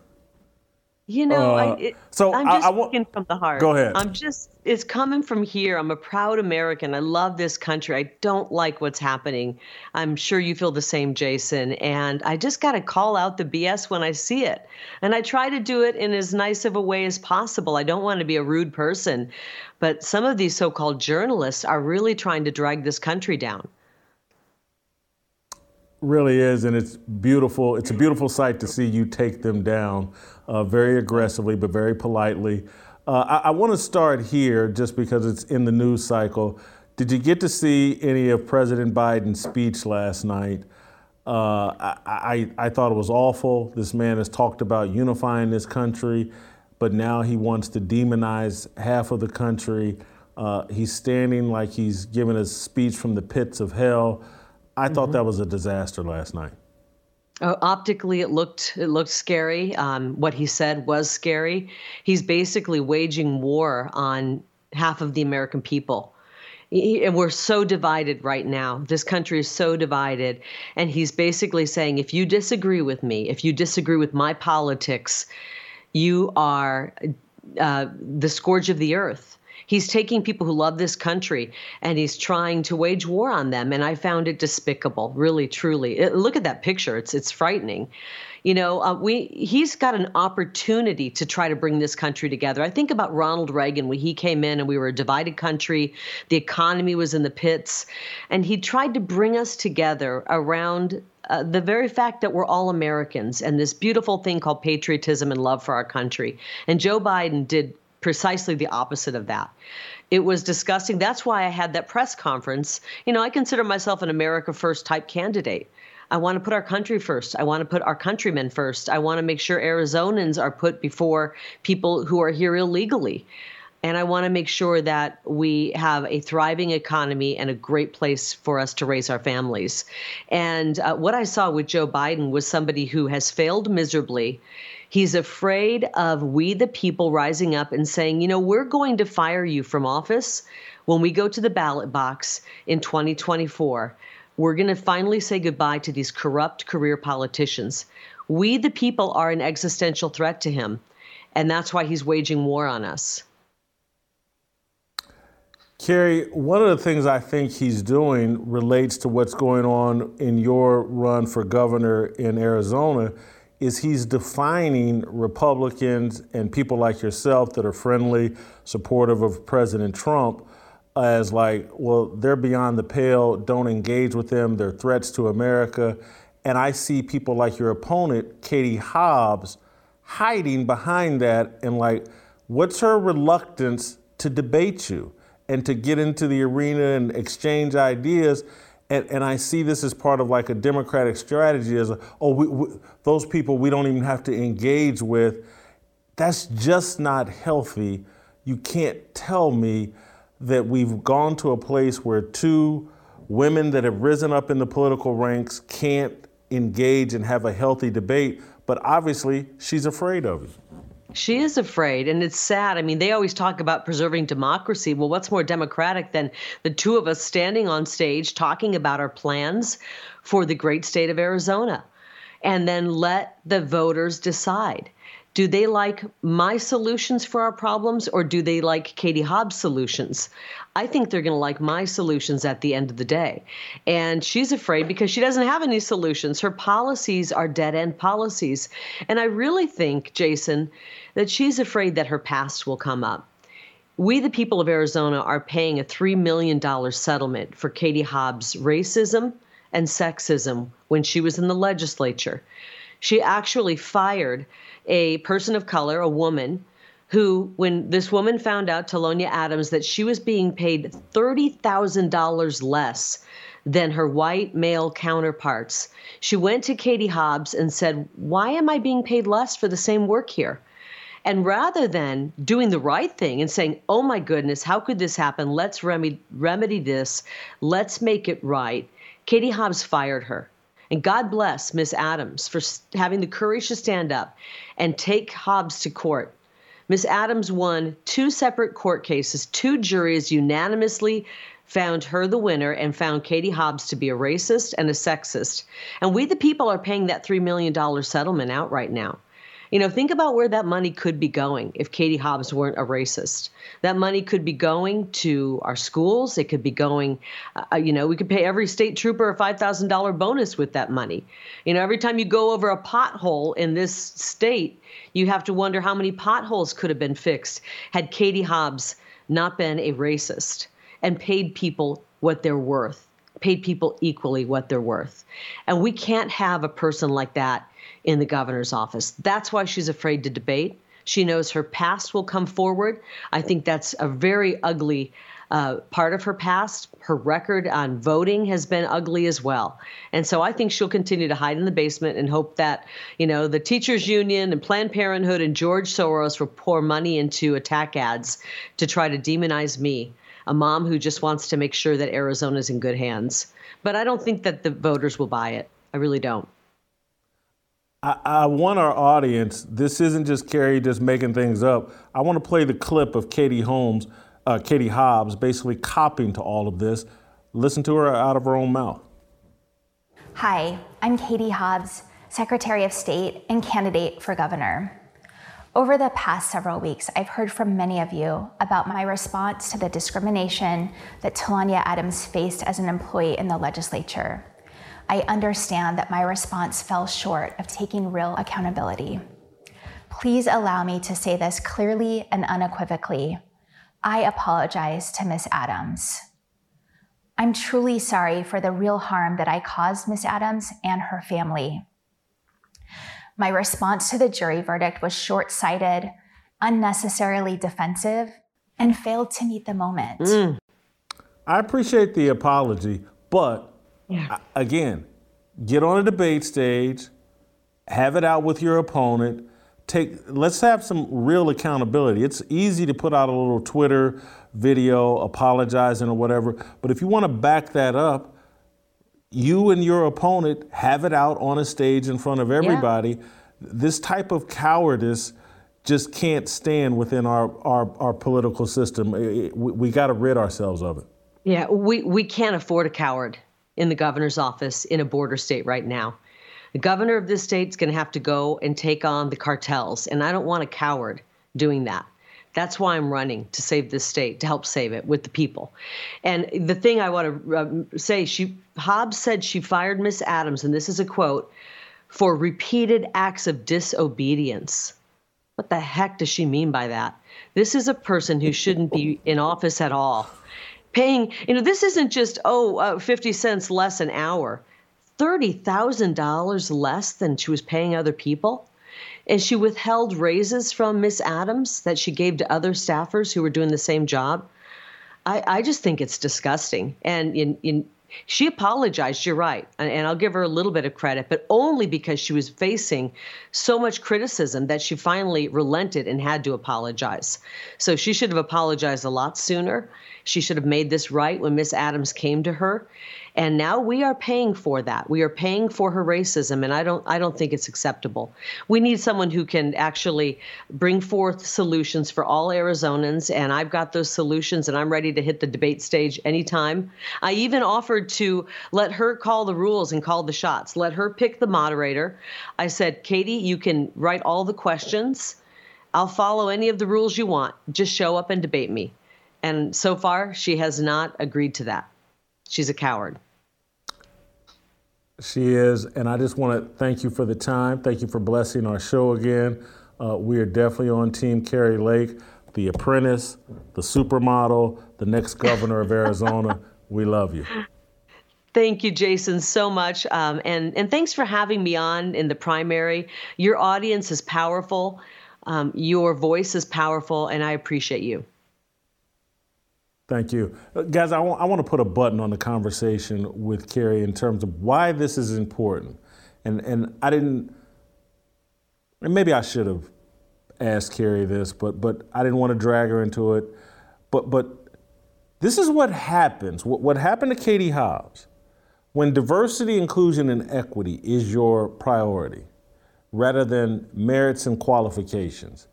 You know, Uh, I, it, so I'm just I wa- speaking from the heart. Go ahead. I'm just, it's coming from here. I'm a proud American. I love this country. I don't like what's happening. I'm sure you feel the same, Jason. And I just got to call out the BS when I see it. And I try to do it in as nice of a way as possible. I don't want to be a rude person. But some of these so called journalists are really trying to drag this country down. Really is, and it's beautiful. It's a beautiful sight to see you take them down uh, very aggressively, but very politely. Uh, I, I want to start here just because it's in the news cycle. Did you get to see any of President Biden's speech last night? Uh, I, I, I thought it was awful. This man has talked about unifying this country, but now he wants to demonize half of the country. Uh, he's standing like he's giving a speech from the pits of hell. I thought that was a disaster last night. Uh, optically, it looked it looked scary. Um, what he said was scary. He's basically waging war on half of the American people. He- and we're so divided right now. This country is so divided. And he's basically saying if you disagree with me, if you disagree with my politics, you are uh, the scourge of the earth. He's taking people who love this country and he's trying to wage war on them. And I found it despicable, really, truly. It- look at that picture; it's it's frightening. You know, uh, we he's got an opportunity to try to bring this country together. I think about Ronald Reagan when he came in and we were a divided country. The economy was in the pits, and he tried to bring us together around uh, the very fact that we're all Americans and this beautiful thing called patriotism and love for our country. And Joe Biden did precisely the opposite of that. It was disgusting. That's why I had that press conference. You know, I consider myself an America First type candidate. I want to put our country first. I want to put our countrymen first. I want to make sure Arizonans are put before people who are here illegally. And I want to make sure that we have a thriving economy and a great place for us to raise our families. And uh, what I saw with Joe Biden was somebody who has failed miserably. He's afraid of we, the people, rising up and saying, you know, we're going to fire you from office when we go to the ballot box in 2024. We're going to finally say goodbye to these corrupt career politicians. We, the people, are an existential threat to him. And that's why he's waging war on us. Kari, one of the things I think he's doing relates to what's going on in your run for governor in Arizona is he's defining Republicans and people like yourself that are friendly, supportive of President Trump as like, well, they're beyond the pale, don't engage with them, they're threats to America. And I see people like your opponent, Katie Hobbs, hiding behind that and like, what's her reluctance to debate you and to get into the arena and exchange ideas? And, and I see this as part of like a democratic strategy as, a, oh, we, we, those people we don't even have to engage with. That's just not healthy. You can't tell me that we've gone to a place where two women that have risen up in the political ranks can't engage and have a healthy debate, but obviously she's afraid of you. She is afraid, and it's sad. I mean, they always talk about preserving democracy. Well, what's more democratic than the two of us standing on stage talking about our plans for the great state of Arizona? and then let the voters decide. Do they like my solutions for our problems or do they like Katie Hobbs' solutions? I think they're going to like my solutions at the end of the day. And she's afraid because she doesn't have any solutions. Her policies are dead end policies. And I really think, Jason, that she's afraid that her past will come up. We, the people of Arizona, are paying a $3 million settlement for Katie Hobbs' racism and sexism when she was in the legislature. She actually fired a person of color, a woman, who, when this woman found out, Talonia Adams, that she was being paid $30,000 less than her white male counterparts, she went to Katie Hobbs and said, Why am I being paid less for the same work here? And rather than doing the right thing and saying, oh my goodness, how could this happen? Let's remedy, remedy this. Let's make it right. Katie Hobbs fired her. And God bless Miss Adams for having the courage to stand up and take Hobbs to court. Miss Adams won two separate court cases. Two juries unanimously found her the winner and found Katie Hobbs to be a racist and a sexist. And we, the people, are paying that $3 million settlement out right now. You know, think about where that money could be going if Katie Hobbs weren't a racist. That money could be going to our schools. It could be going, uh, you know, we could pay every state trooper a $5,000 bonus with that money. You know, every time you go over a pothole in this state, you have to wonder how many potholes could have been fixed had Katie Hobbs not been a racist and paid people what they're worth, paid people equally what they're worth. And we can't have a person like that in the governor's office. That's why she's afraid to debate. She knows her past will come forward. I think that's a very ugly uh, part of her past. Her record on voting has been ugly as well. And so I think she'll continue to hide in the basement and hope that, you know, the teachers union and Planned Parenthood and George Soros will pour money into attack ads to try to demonize me, a mom who just wants to make sure that Arizona's in good hands. But I don't think that the voters will buy it. I really don't. I, I, want our audience. This isn't just Kari just making things up. I want to play the clip of Katie Holmes, uh, Katie Hobbs, basically copying to all of this. Listen to her out of her own mouth. Hi, I'm Katie Hobbs, Secretary of State and candidate for governor. Over the past several weeks, I've heard from many of you about my response to the discrimination that Talonia Adams faced as an employee in the legislature. I understand that my response fell short of taking real accountability. Please allow me to say this clearly and unequivocally. I apologize to Ms. Adams. I'm truly sorry for the real harm that I caused Ms. Adams and her family. My response to the jury verdict was short sighted, unnecessarily defensive, and failed to meet the moment. Mm. I appreciate the apology, but yeah. Again, get on a debate stage, have it out with your opponent. Take let's have some real accountability. It's easy to put out a little Twitter video apologizing or whatever, but if you want to back that up, you and your opponent have it out on a stage in front of everybody. Yeah. This type of cowardice just can't stand within our, our, our political system. We, we got to rid ourselves of it. Yeah, we, we can't afford a coward in the governor's office in a border state right now. The governor of this state is going to have to go and take on the cartels, and I don't want a coward doing that. That's why I'm running to save this state, to help save it with the people. And the thing I want to uh, say, she Hobbs said she fired Miss Adams, and this is a quote, for repeated acts of disobedience. What the heck does she mean by that? This is a person who shouldn't be in office at all paying, you know, this isn't just, oh, uh, 50 cents less an hour, $30,000 less than she was paying other people. And she withheld raises from Miss Adams that she gave to other staffers who were doing the same job. I, I just think it's disgusting. And in, in, she apologized, you're right. And, and I'll give her a little bit of credit, but only because she was facing so much criticism that she finally relented and had to apologize. So she should have apologized a lot sooner. She should have made this right when Miss Adams came to her. And now we are paying for that. We are paying for her racism, and I don't I don't think it's acceptable. We need someone who can actually bring forth solutions for all Arizonans, and I've got those solutions, and I'm ready to hit the debate stage anytime. I even offered to let her call the rules and call the shots. Let her pick the moderator. I said, Katie, you can write all the questions. I'll follow any of the rules you want. Just show up and debate me. And so far, she has not agreed to that. She's a coward. She is, and I just want to thank you for the time. Thank you for blessing our show again. Uh, we are definitely on Team Kari Lake, the apprentice, the supermodel, the next governor of Arizona. we love you. Thank you, Jason, so much. Um, and, and thanks for having me on in the primary. Your audience is powerful, um, your voice is powerful, and I appreciate you. Thank you. Uh, guys, I want, I want to put a button on the conversation with Kari in terms of why this is important. And, and I didn't, and maybe I should have asked Kari this, but, but I didn't want to drag her into it. But, but this is what happens. What, what happened to Katie Hobbs when diversity, inclusion, and equity is your priority rather than merits and qualifications,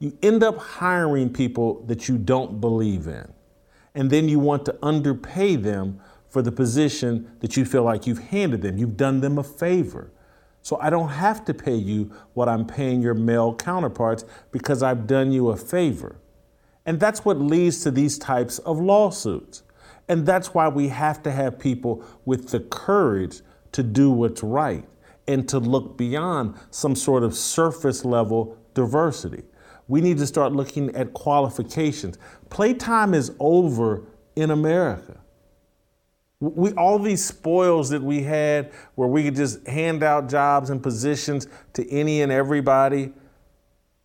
you end up hiring people that you don't believe in and then you want to underpay them for the position that you feel like you've handed them. You've done them a favor. So I don't have to pay you what I'm paying your male counterparts because I've done you a favor. And that's what leads to these types of lawsuits. And that's why we have to have people with the courage to do what's right and to look beyond some sort of surface level diversity. We need to start looking at qualifications. Playtime is over in America. We, all these spoils that we had where we could just hand out jobs and positions to any and everybody.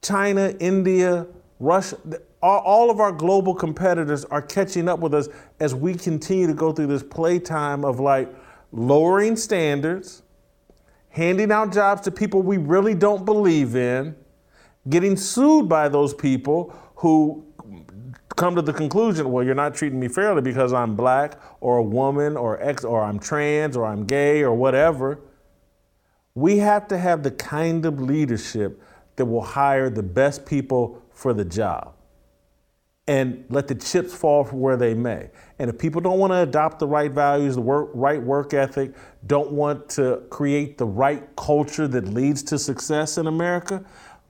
China, India, Russia, all of our global competitors are catching up with us as we continue to go through this playtime of like lowering standards, handing out jobs to people we really don't believe in, getting sued by those people who come to the conclusion, well, you're not treating me fairly because I'm black or a woman or ex or I'm trans or I'm gay or whatever. We have to have the kind of leadership that will hire the best people for the job and let the chips fall from where they may. And if people don't want to adopt the right values, the work, right work ethic, don't want to create the right culture that leads to success in America,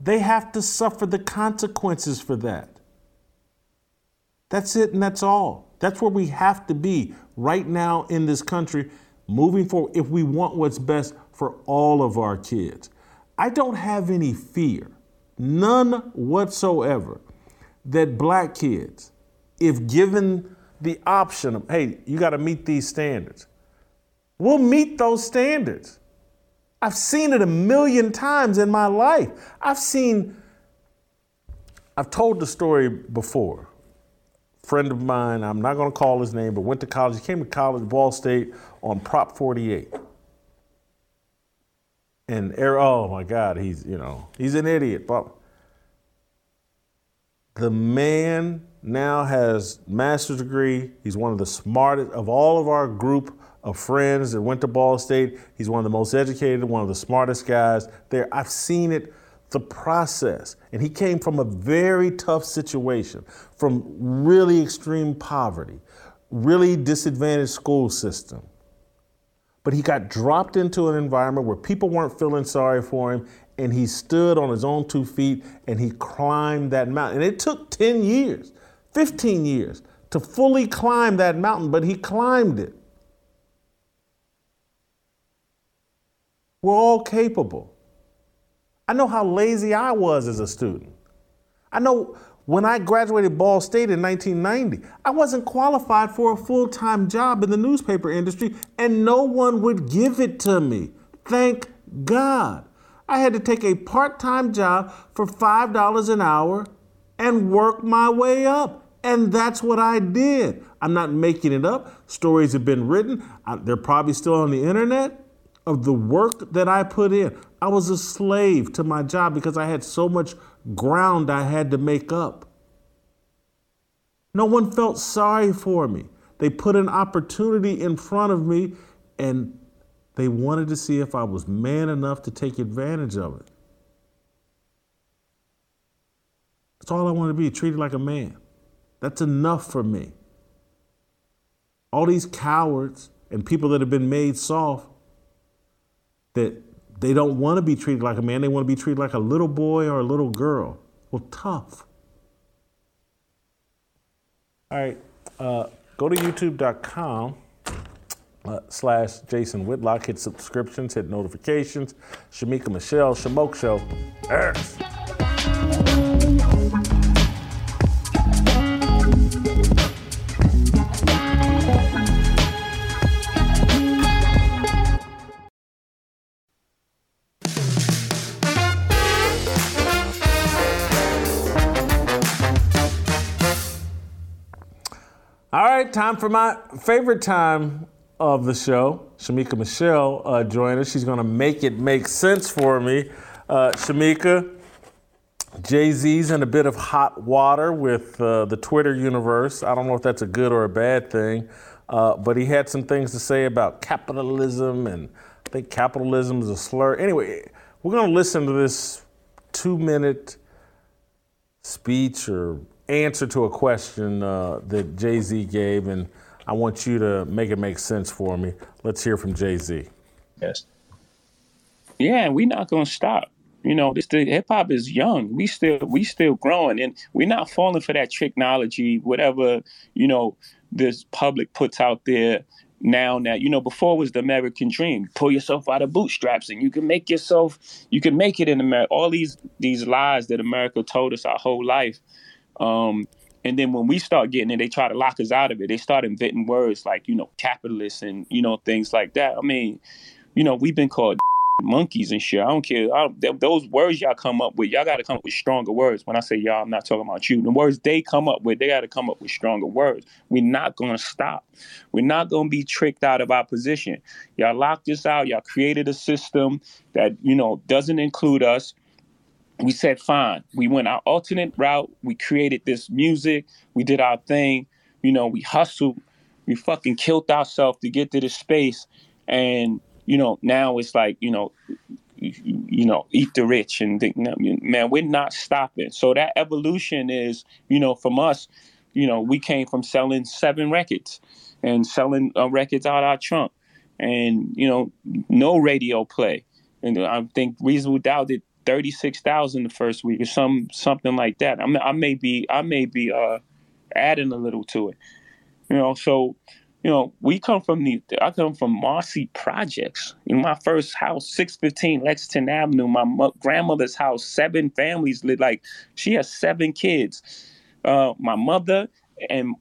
they have to suffer the consequences for that. That's it and that's all. That's where we have to be right now in this country, moving forward, if we want what's best for all of our kids. I don't have any fear, none whatsoever, that black kids, if given the option of, hey, you got to meet these standards, will meet those standards. I've seen it a million times in my life. I've seen, I've told the story before. Friend of mine, I'm not going to call his name, but went to college. He came to college, Ball State, on Prop 48. And oh my God, he's you know he's an idiot. But the man now has master's degree. He's one of the smartest of all of our group of friends that went to Ball State. He's one of the most educated, one of the smartest guys there. I've seen it, the process. And he came from a very tough situation, from really extreme poverty, really disadvantaged school system. But he got dropped into an environment where people weren't feeling sorry for him, and he stood on his own two feet and he climbed that mountain. And it took 10 years, 15 years to fully climb that mountain, but he climbed it. We're all capable. I know how lazy I was as a student. I know when I graduated Ball State in 1990, I wasn't qualified for a full time job in the newspaper industry, and no one would give it to me. Thank God. I had to take a part time job for $5 an hour and work my way up. And that's what I did. I'm not making it up. Stories have been written, they're probably still on the internet of the work that I put in. I was a slave to my job because I had so much ground I had to make up. No one felt sorry for me. They put an opportunity in front of me and they wanted to see if I was man enough to take advantage of it. That's all I want to be, treated like a man. That's enough for me. All these cowards and people that have been made soft that they don't want to be treated like a man, they want to be treated like a little boy or a little girl. Well, tough. All right, uh, go to youtube.com uh, slash Jason Whitlock. Hit subscriptions, hit notifications. Shemeka Michelle, Shamoke Show. Earth. Right, time for my favorite time of the show. Shemeka Michelle uh, joined us. She's going to make it make sense for me. Uh, Shemeka, Jay Z's in a bit of hot water with uh, the Twitter universe. I don't know if that's a good or a bad thing, uh, but he had some things to say about capitalism, and I think capitalism is a slur. Anyway, we're going to listen to this two minute speech or answer to a question uh, that Jay Z gave, and I want you to make it make sense for me. Let's hear from Jay Z. Yes. Yeah, we're not gonna stop. You know, this the hip hop is young. We still we still growing, and we're not falling for that technology, whatever you know this public puts out there now that you know before was the american dream pull yourself out of bootstraps and you can make yourself you can make it in america all these these lies that america told us our whole life um, and then when we start getting it, they try to lock us out of it. They start inventing words like, you know, capitalist and, you know, things like that. I mean, you know, we've been called monkeys and shit. I don't care. I don't, those words y'all come up with, y'all got to come up with stronger words. When I say y'all, I'm not talking about you. The words they come up with, they got to come up with stronger words. We're not going to stop. We're not going to be tricked out of our position. Y'all locked us out. Y'all created a system that, you know, doesn't include us we said fine. We went our alternate route. We created this music. We did our thing. You know we hustled. We fucking killed ourselves to get to this space. And you know now it's like you know you, know eat the rich and think, man we're not stopping. So that evolution is you know from us you know we came from selling seven records and selling uh, records out our trunk. And you know no radio play. And i think reasonable doubt did thirty six thousand the first week or some something like that. I I may be I may be uh, adding a little to it, you know. So, you know, we come from the I come from Marcy Projects. In my first house, six fifteen Lexington Avenue. My mo- grandmother's house, seven families lived. Like she has seven kids. Uh, my mother and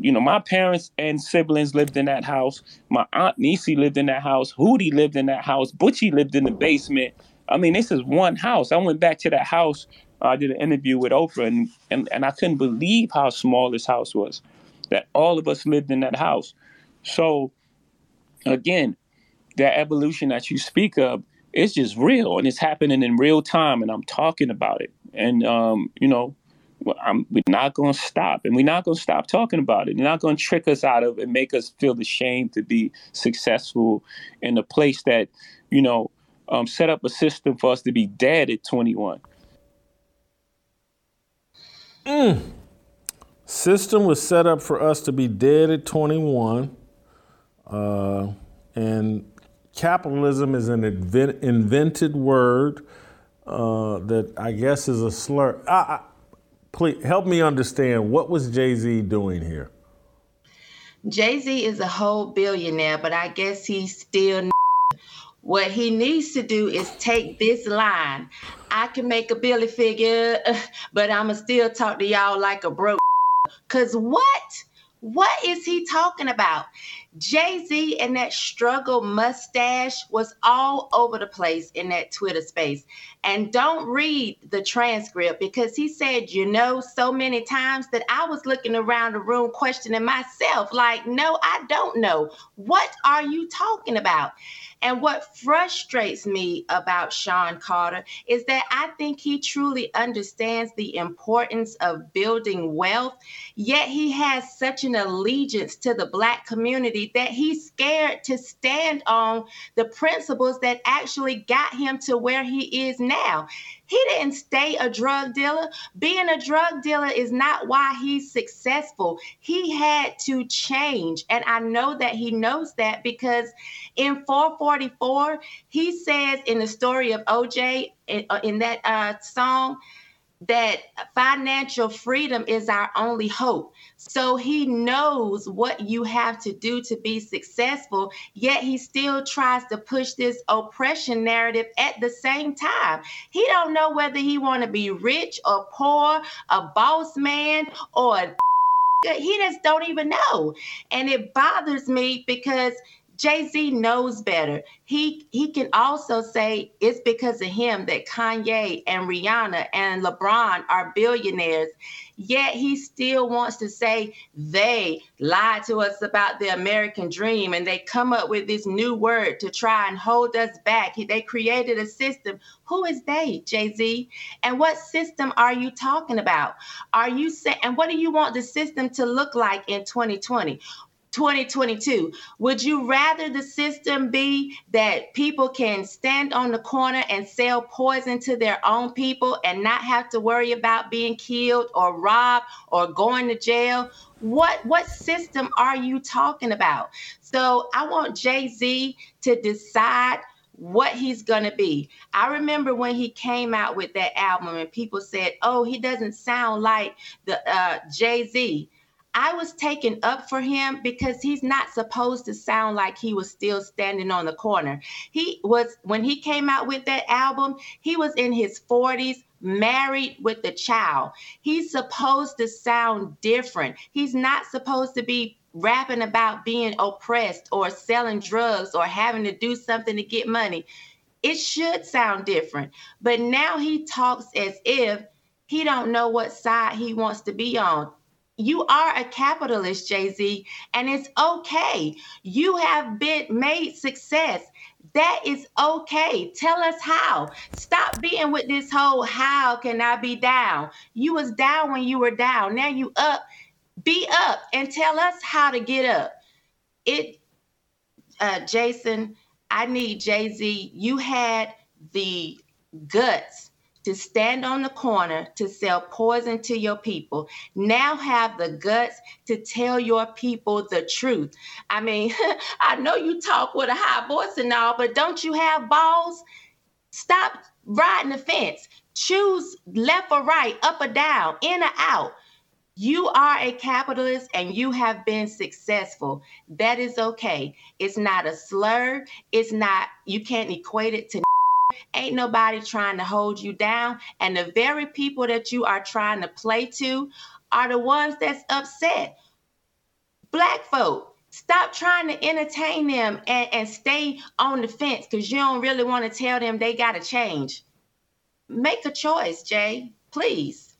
you know, my parents and siblings lived in that house. My aunt Nisi lived in that house. Hootie lived in that house. Butchie lived in the basement. I mean, this is one house. I went back to that house. Uh, I did an interview with Oprah, and, and, and I couldn't believe how small this house was, that all of us lived in that house. So, again, that evolution that you speak of, it's just real, and it's happening in real time, and I'm talking about it. And, um, you know, I'm, we're not going to stop, and we're not going to stop talking about it. You're not going to trick us out of and make us feel ashamed to be successful in a place that, you know, um, set up a system for us to be dead at 21. Mm. System was set up for us to be dead at 21. Uh, and capitalism is an invent, invented word uh, that I guess is a slur. I, I, please help me understand what was Jay Z doing here? Jay Z is a whole billionaire, but I guess he's still what he needs to do is take this line. I can make a billy figure, but I'ma still talk to y'all like a broke. Cause what? What is he talking about? Jay Z and that struggle mustache was all over the place in that Twitter space. And don't read the transcript because he said, you know, so many times that I was looking around the room questioning myself, like, no, I don't know. What are you talking about? And what frustrates me about Sean Carter is that I think he truly understands the importance of building wealth, yet he has such an allegiance to the Black community that he's scared to stand on the principles that actually got him to where he is now. He didn't stay a drug dealer. Being a drug dealer is not why he's successful. He had to change. And I know that he knows that because in 444, he says in the story of OJ, in, uh, in that uh, song, that financial freedom is our only hope. So he knows what you have to do to be successful, yet he still tries to push this oppression narrative at the same time. He don't know whether he want to be rich or poor, a boss man or a he just don't even know. And it bothers me because Jay Z knows better. He he can also say it's because of him that Kanye and Rihanna and LeBron are billionaires. Yet he still wants to say they lied to us about the American dream and they come up with this new word to try and hold us back. They created a system. Who is they, Jay Z? And what system are you talking about? Are you saying, and what do you want the system to look like in 2020? 2022. Would you rather the system be that people can stand on the corner and sell poison to their own people and not have to worry about being killed or robbed or going to jail? What what system are you talking about? So I want Jay-Z to decide what he's to be. I remember when he came out with that album and people said, "Oh, he doesn't sound like the uh, Jay-Z." I was taken up for him because he's not supposed to sound like he was still standing on the corner. He was, when he came out with that album, he was in his 40s, married with a child. He's supposed to sound different. He's not supposed to be rapping about being oppressed or selling drugs or having to do something to get money. It should sound different. But now he talks as if he don't know what side he wants to be on you are a capitalist, Jay Z, and it's okay. You have been made success. That is okay. Tell us how. Stop being with this whole how can I be down? You was down when you were down. Now you up. Be up and tell us how to get up. It uh Jason, I need Jay-Z. You had the guts to stand on the corner to sell poison to your people now have the guts to tell your people the truth. I mean, I know you talk with a high voice and all, but don't you have balls? Stop riding the fence. Choose left or right, up or down, in or out. You are a capitalist and you have been successful. That is okay. It's not a slur. It's not, you can't equate it to Ain't nobody trying to hold you down. And the very people that you are trying to play to are the ones that's upset. Black folk, stop trying to entertain them and, and stay on the fence because you don't really want to tell them they got to change. Make a choice, Jay, please.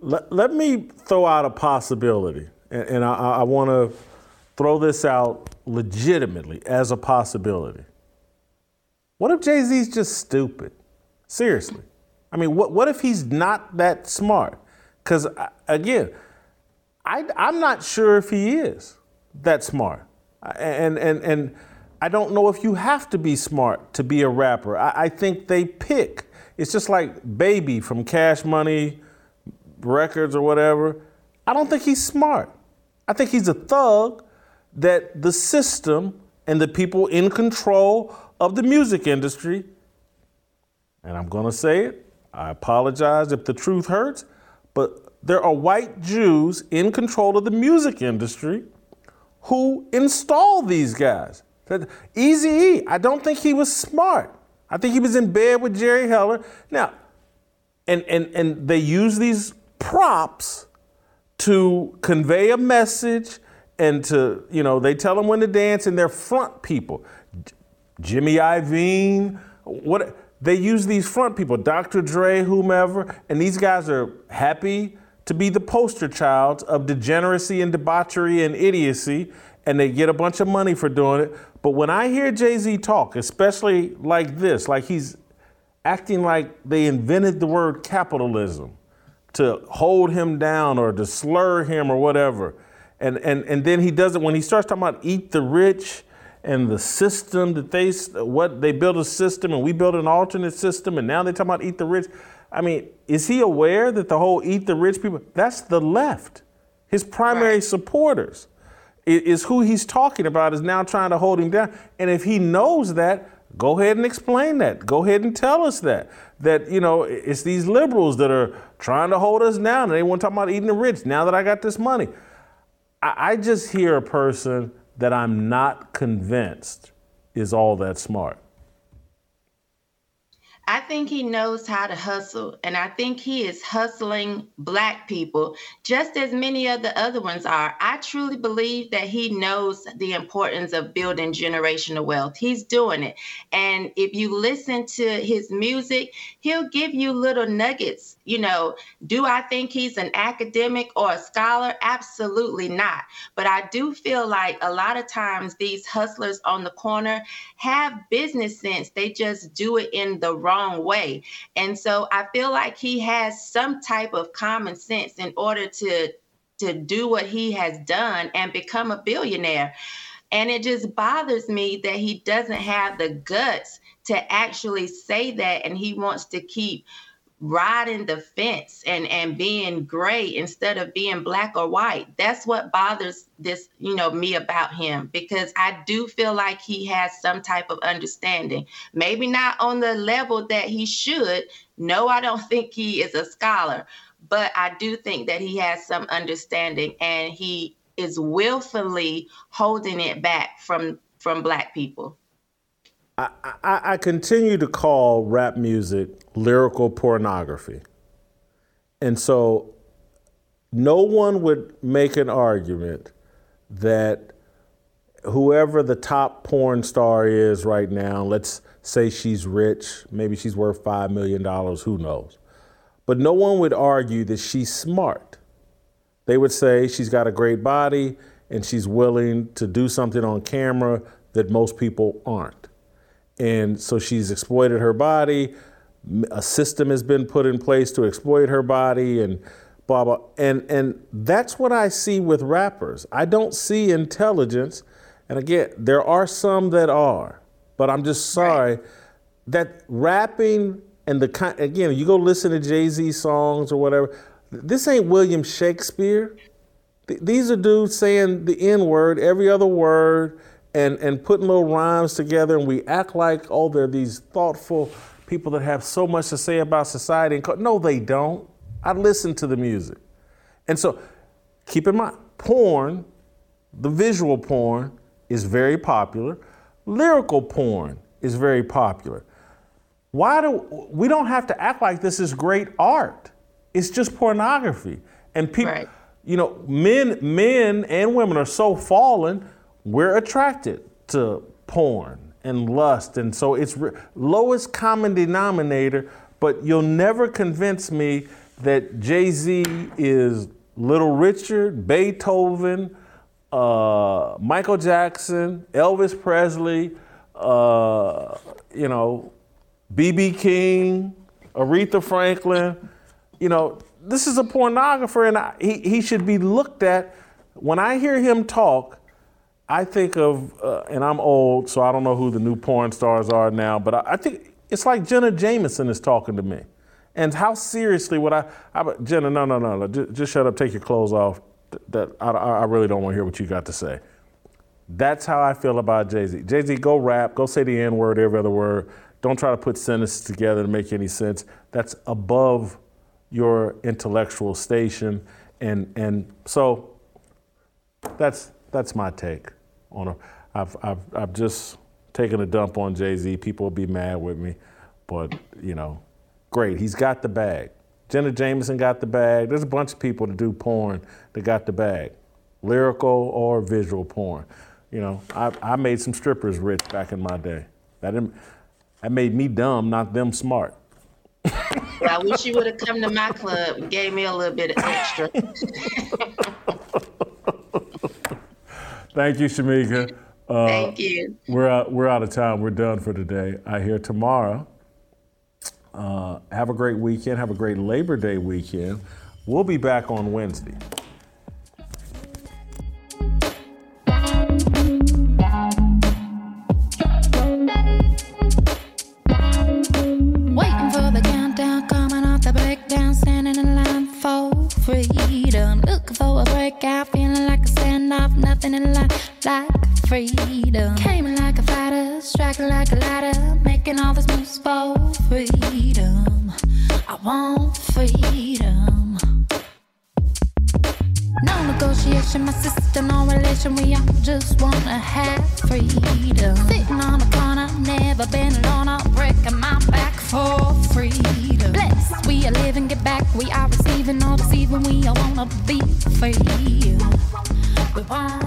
Let, let me throw out a possibility, and, and I, I want to throw this out legitimately as a possibility. What if Jay Z's just stupid? Seriously. I mean, what, what if he's not that smart? Because, uh, again, I, I'm not sure if he is that smart. And, and, and I don't know if you have to be smart to be a rapper. I, I think they pick. It's just like Baby from Cash Money Records or whatever. I don't think he's smart. I think he's a thug that the system and the people in control of the music industry, and I'm going to say it, I apologize if the truth hurts, but there are white Jews in control of the music industry who install these guys. Easy E, I don't think he was smart. I think he was in bed with Jerry Heller. Now, and, and, and they use these props to convey a message and to, you know, they tell them when to dance and they're front people. Jimmy Iovine, what they use these front people, Dr. Dre, whomever, and these guys are happy to be the poster child of degeneracy and debauchery and idiocy, and they get a bunch of money for doing it. But when I hear Jay Z talk, especially like this, like he's acting like they invented the word capitalism to hold him down or to slur him or whatever. And, and, and then he does it when he starts talking about eat the rich and the system that they what they build a system and we build an alternate system and now they're talking about eat the rich. I mean, is he aware that the whole eat the rich people that's the left. His primary right. supporters is who he's talking about is now trying to hold him down. And if he knows that, go ahead and explain that. Go ahead and tell us that. That, you know, it's these liberals that are trying to hold us down and they want to talk about eating the rich now that I got this money. I, I just hear a person that I'm not convinced is all that smart. I think he knows how to hustle, and I think he is hustling Black people just as many of the other ones are. I truly believe that he knows the importance of building generational wealth. He's doing it. And if you listen to his music, he'll give you little nuggets. You know, do I think he's an academic or a scholar? Absolutely not. But I do feel like a lot of times these hustlers on the corner have business sense, they just do it in the wrong way. And so I feel like he has some type of common sense in order to to do what he has done and become a billionaire. And it just bothers me that he doesn't have the guts to actually say that and he wants to keep riding the fence and and being gray instead of being black or white. That's what bothers this you know me about him because i do feel like he has some type of understanding. Maybe not on the level that he should. No i don't think he is a scholar but i do think that he has some understanding and he is willfully holding it back from from black people I, I, continue to call rap music lyrical pornography. And so no one would make an argument that whoever the top porn star is right now, let's say she's rich, maybe she's worth $5 million, who knows. But no one would argue that she's smart. They would say she's got a great body and she's willing to do something on camera that most people aren't. And so she's exploited her body. A system has been put in place to exploit her body and blah blah. And and that's what I see with rappers. I don't see intelligence. And again, there are some that are, but I'm just sorry right. that rapping and the kind again, you go listen to Jay-Z songs or whatever. This ain't William Shakespeare. These are dudes saying the N word every other word and, and putting little rhymes together, and we act like, oh, they're these thoughtful people that have so much to say about society. And co- no, they don't. I listen to the music. And so keep in mind, porn, the visual porn, is very popular. Lyrical porn is very popular. Why do we don't have to act like this is great art? It's just pornography. And people, right. you know, men, men and women are so fallen we're attracted to porn and lust. And so it's re- lowest common denominator, but you'll never convince me that Jay Z is Little Richard, Beethoven, uh, Michael Jackson, Elvis Presley, uh, you know, B.B. King, Aretha Franklin. You know, this is a pornographer, and I, he, he should be looked at. When I hear him talk, I think of, uh, and I'm old, so I don't know who the new porn stars are now, but I, I, think it's like Jenna Jameson is talking to me. And how seriously would I, I Jenna, no, no, no, no, just, just shut up, take your clothes off. That I, I really don't want to hear what you got to say. That's how I feel about Jay Z. Jay Z, go rap, go say the N word, every other word. Don't try to put sentences together to make any sense. That's above your intellectual station. And, and so that's, that's my take on a. I've I've I've just taken a dump on Jay Z. People will be mad with me, but you know, great. He's got the bag. Jenna Jameson got the bag. There's a bunch of people that do porn that got the bag. lyrical or visual porn. You know, I, I made some strippers rich back in my day. That, didn't, that made me dumb, not them smart. Well, I wish you would have come to my club and gave me a little bit of extra. Thank you, Shemeka. Uh, Thank you. We're out, we're out of time. We're done for today. I hear tomorrow. Uh, have a great weekend. Have a great Labor Day weekend. We'll be back on Wednesday. Freedom. Looking for a breakout, feeling like a standoff, nothing in life like freedom. Came like a fighter, striking like a ladder, making all these moves for freedom. I want freedom. No negotiation, my sister, no relation. We all just wanna have freedom. Sitting on a never been alone. I'm breaking my back for freedom. Blessed, we are living, get back. We are receiving, all deceiving. We all wanna be free. We want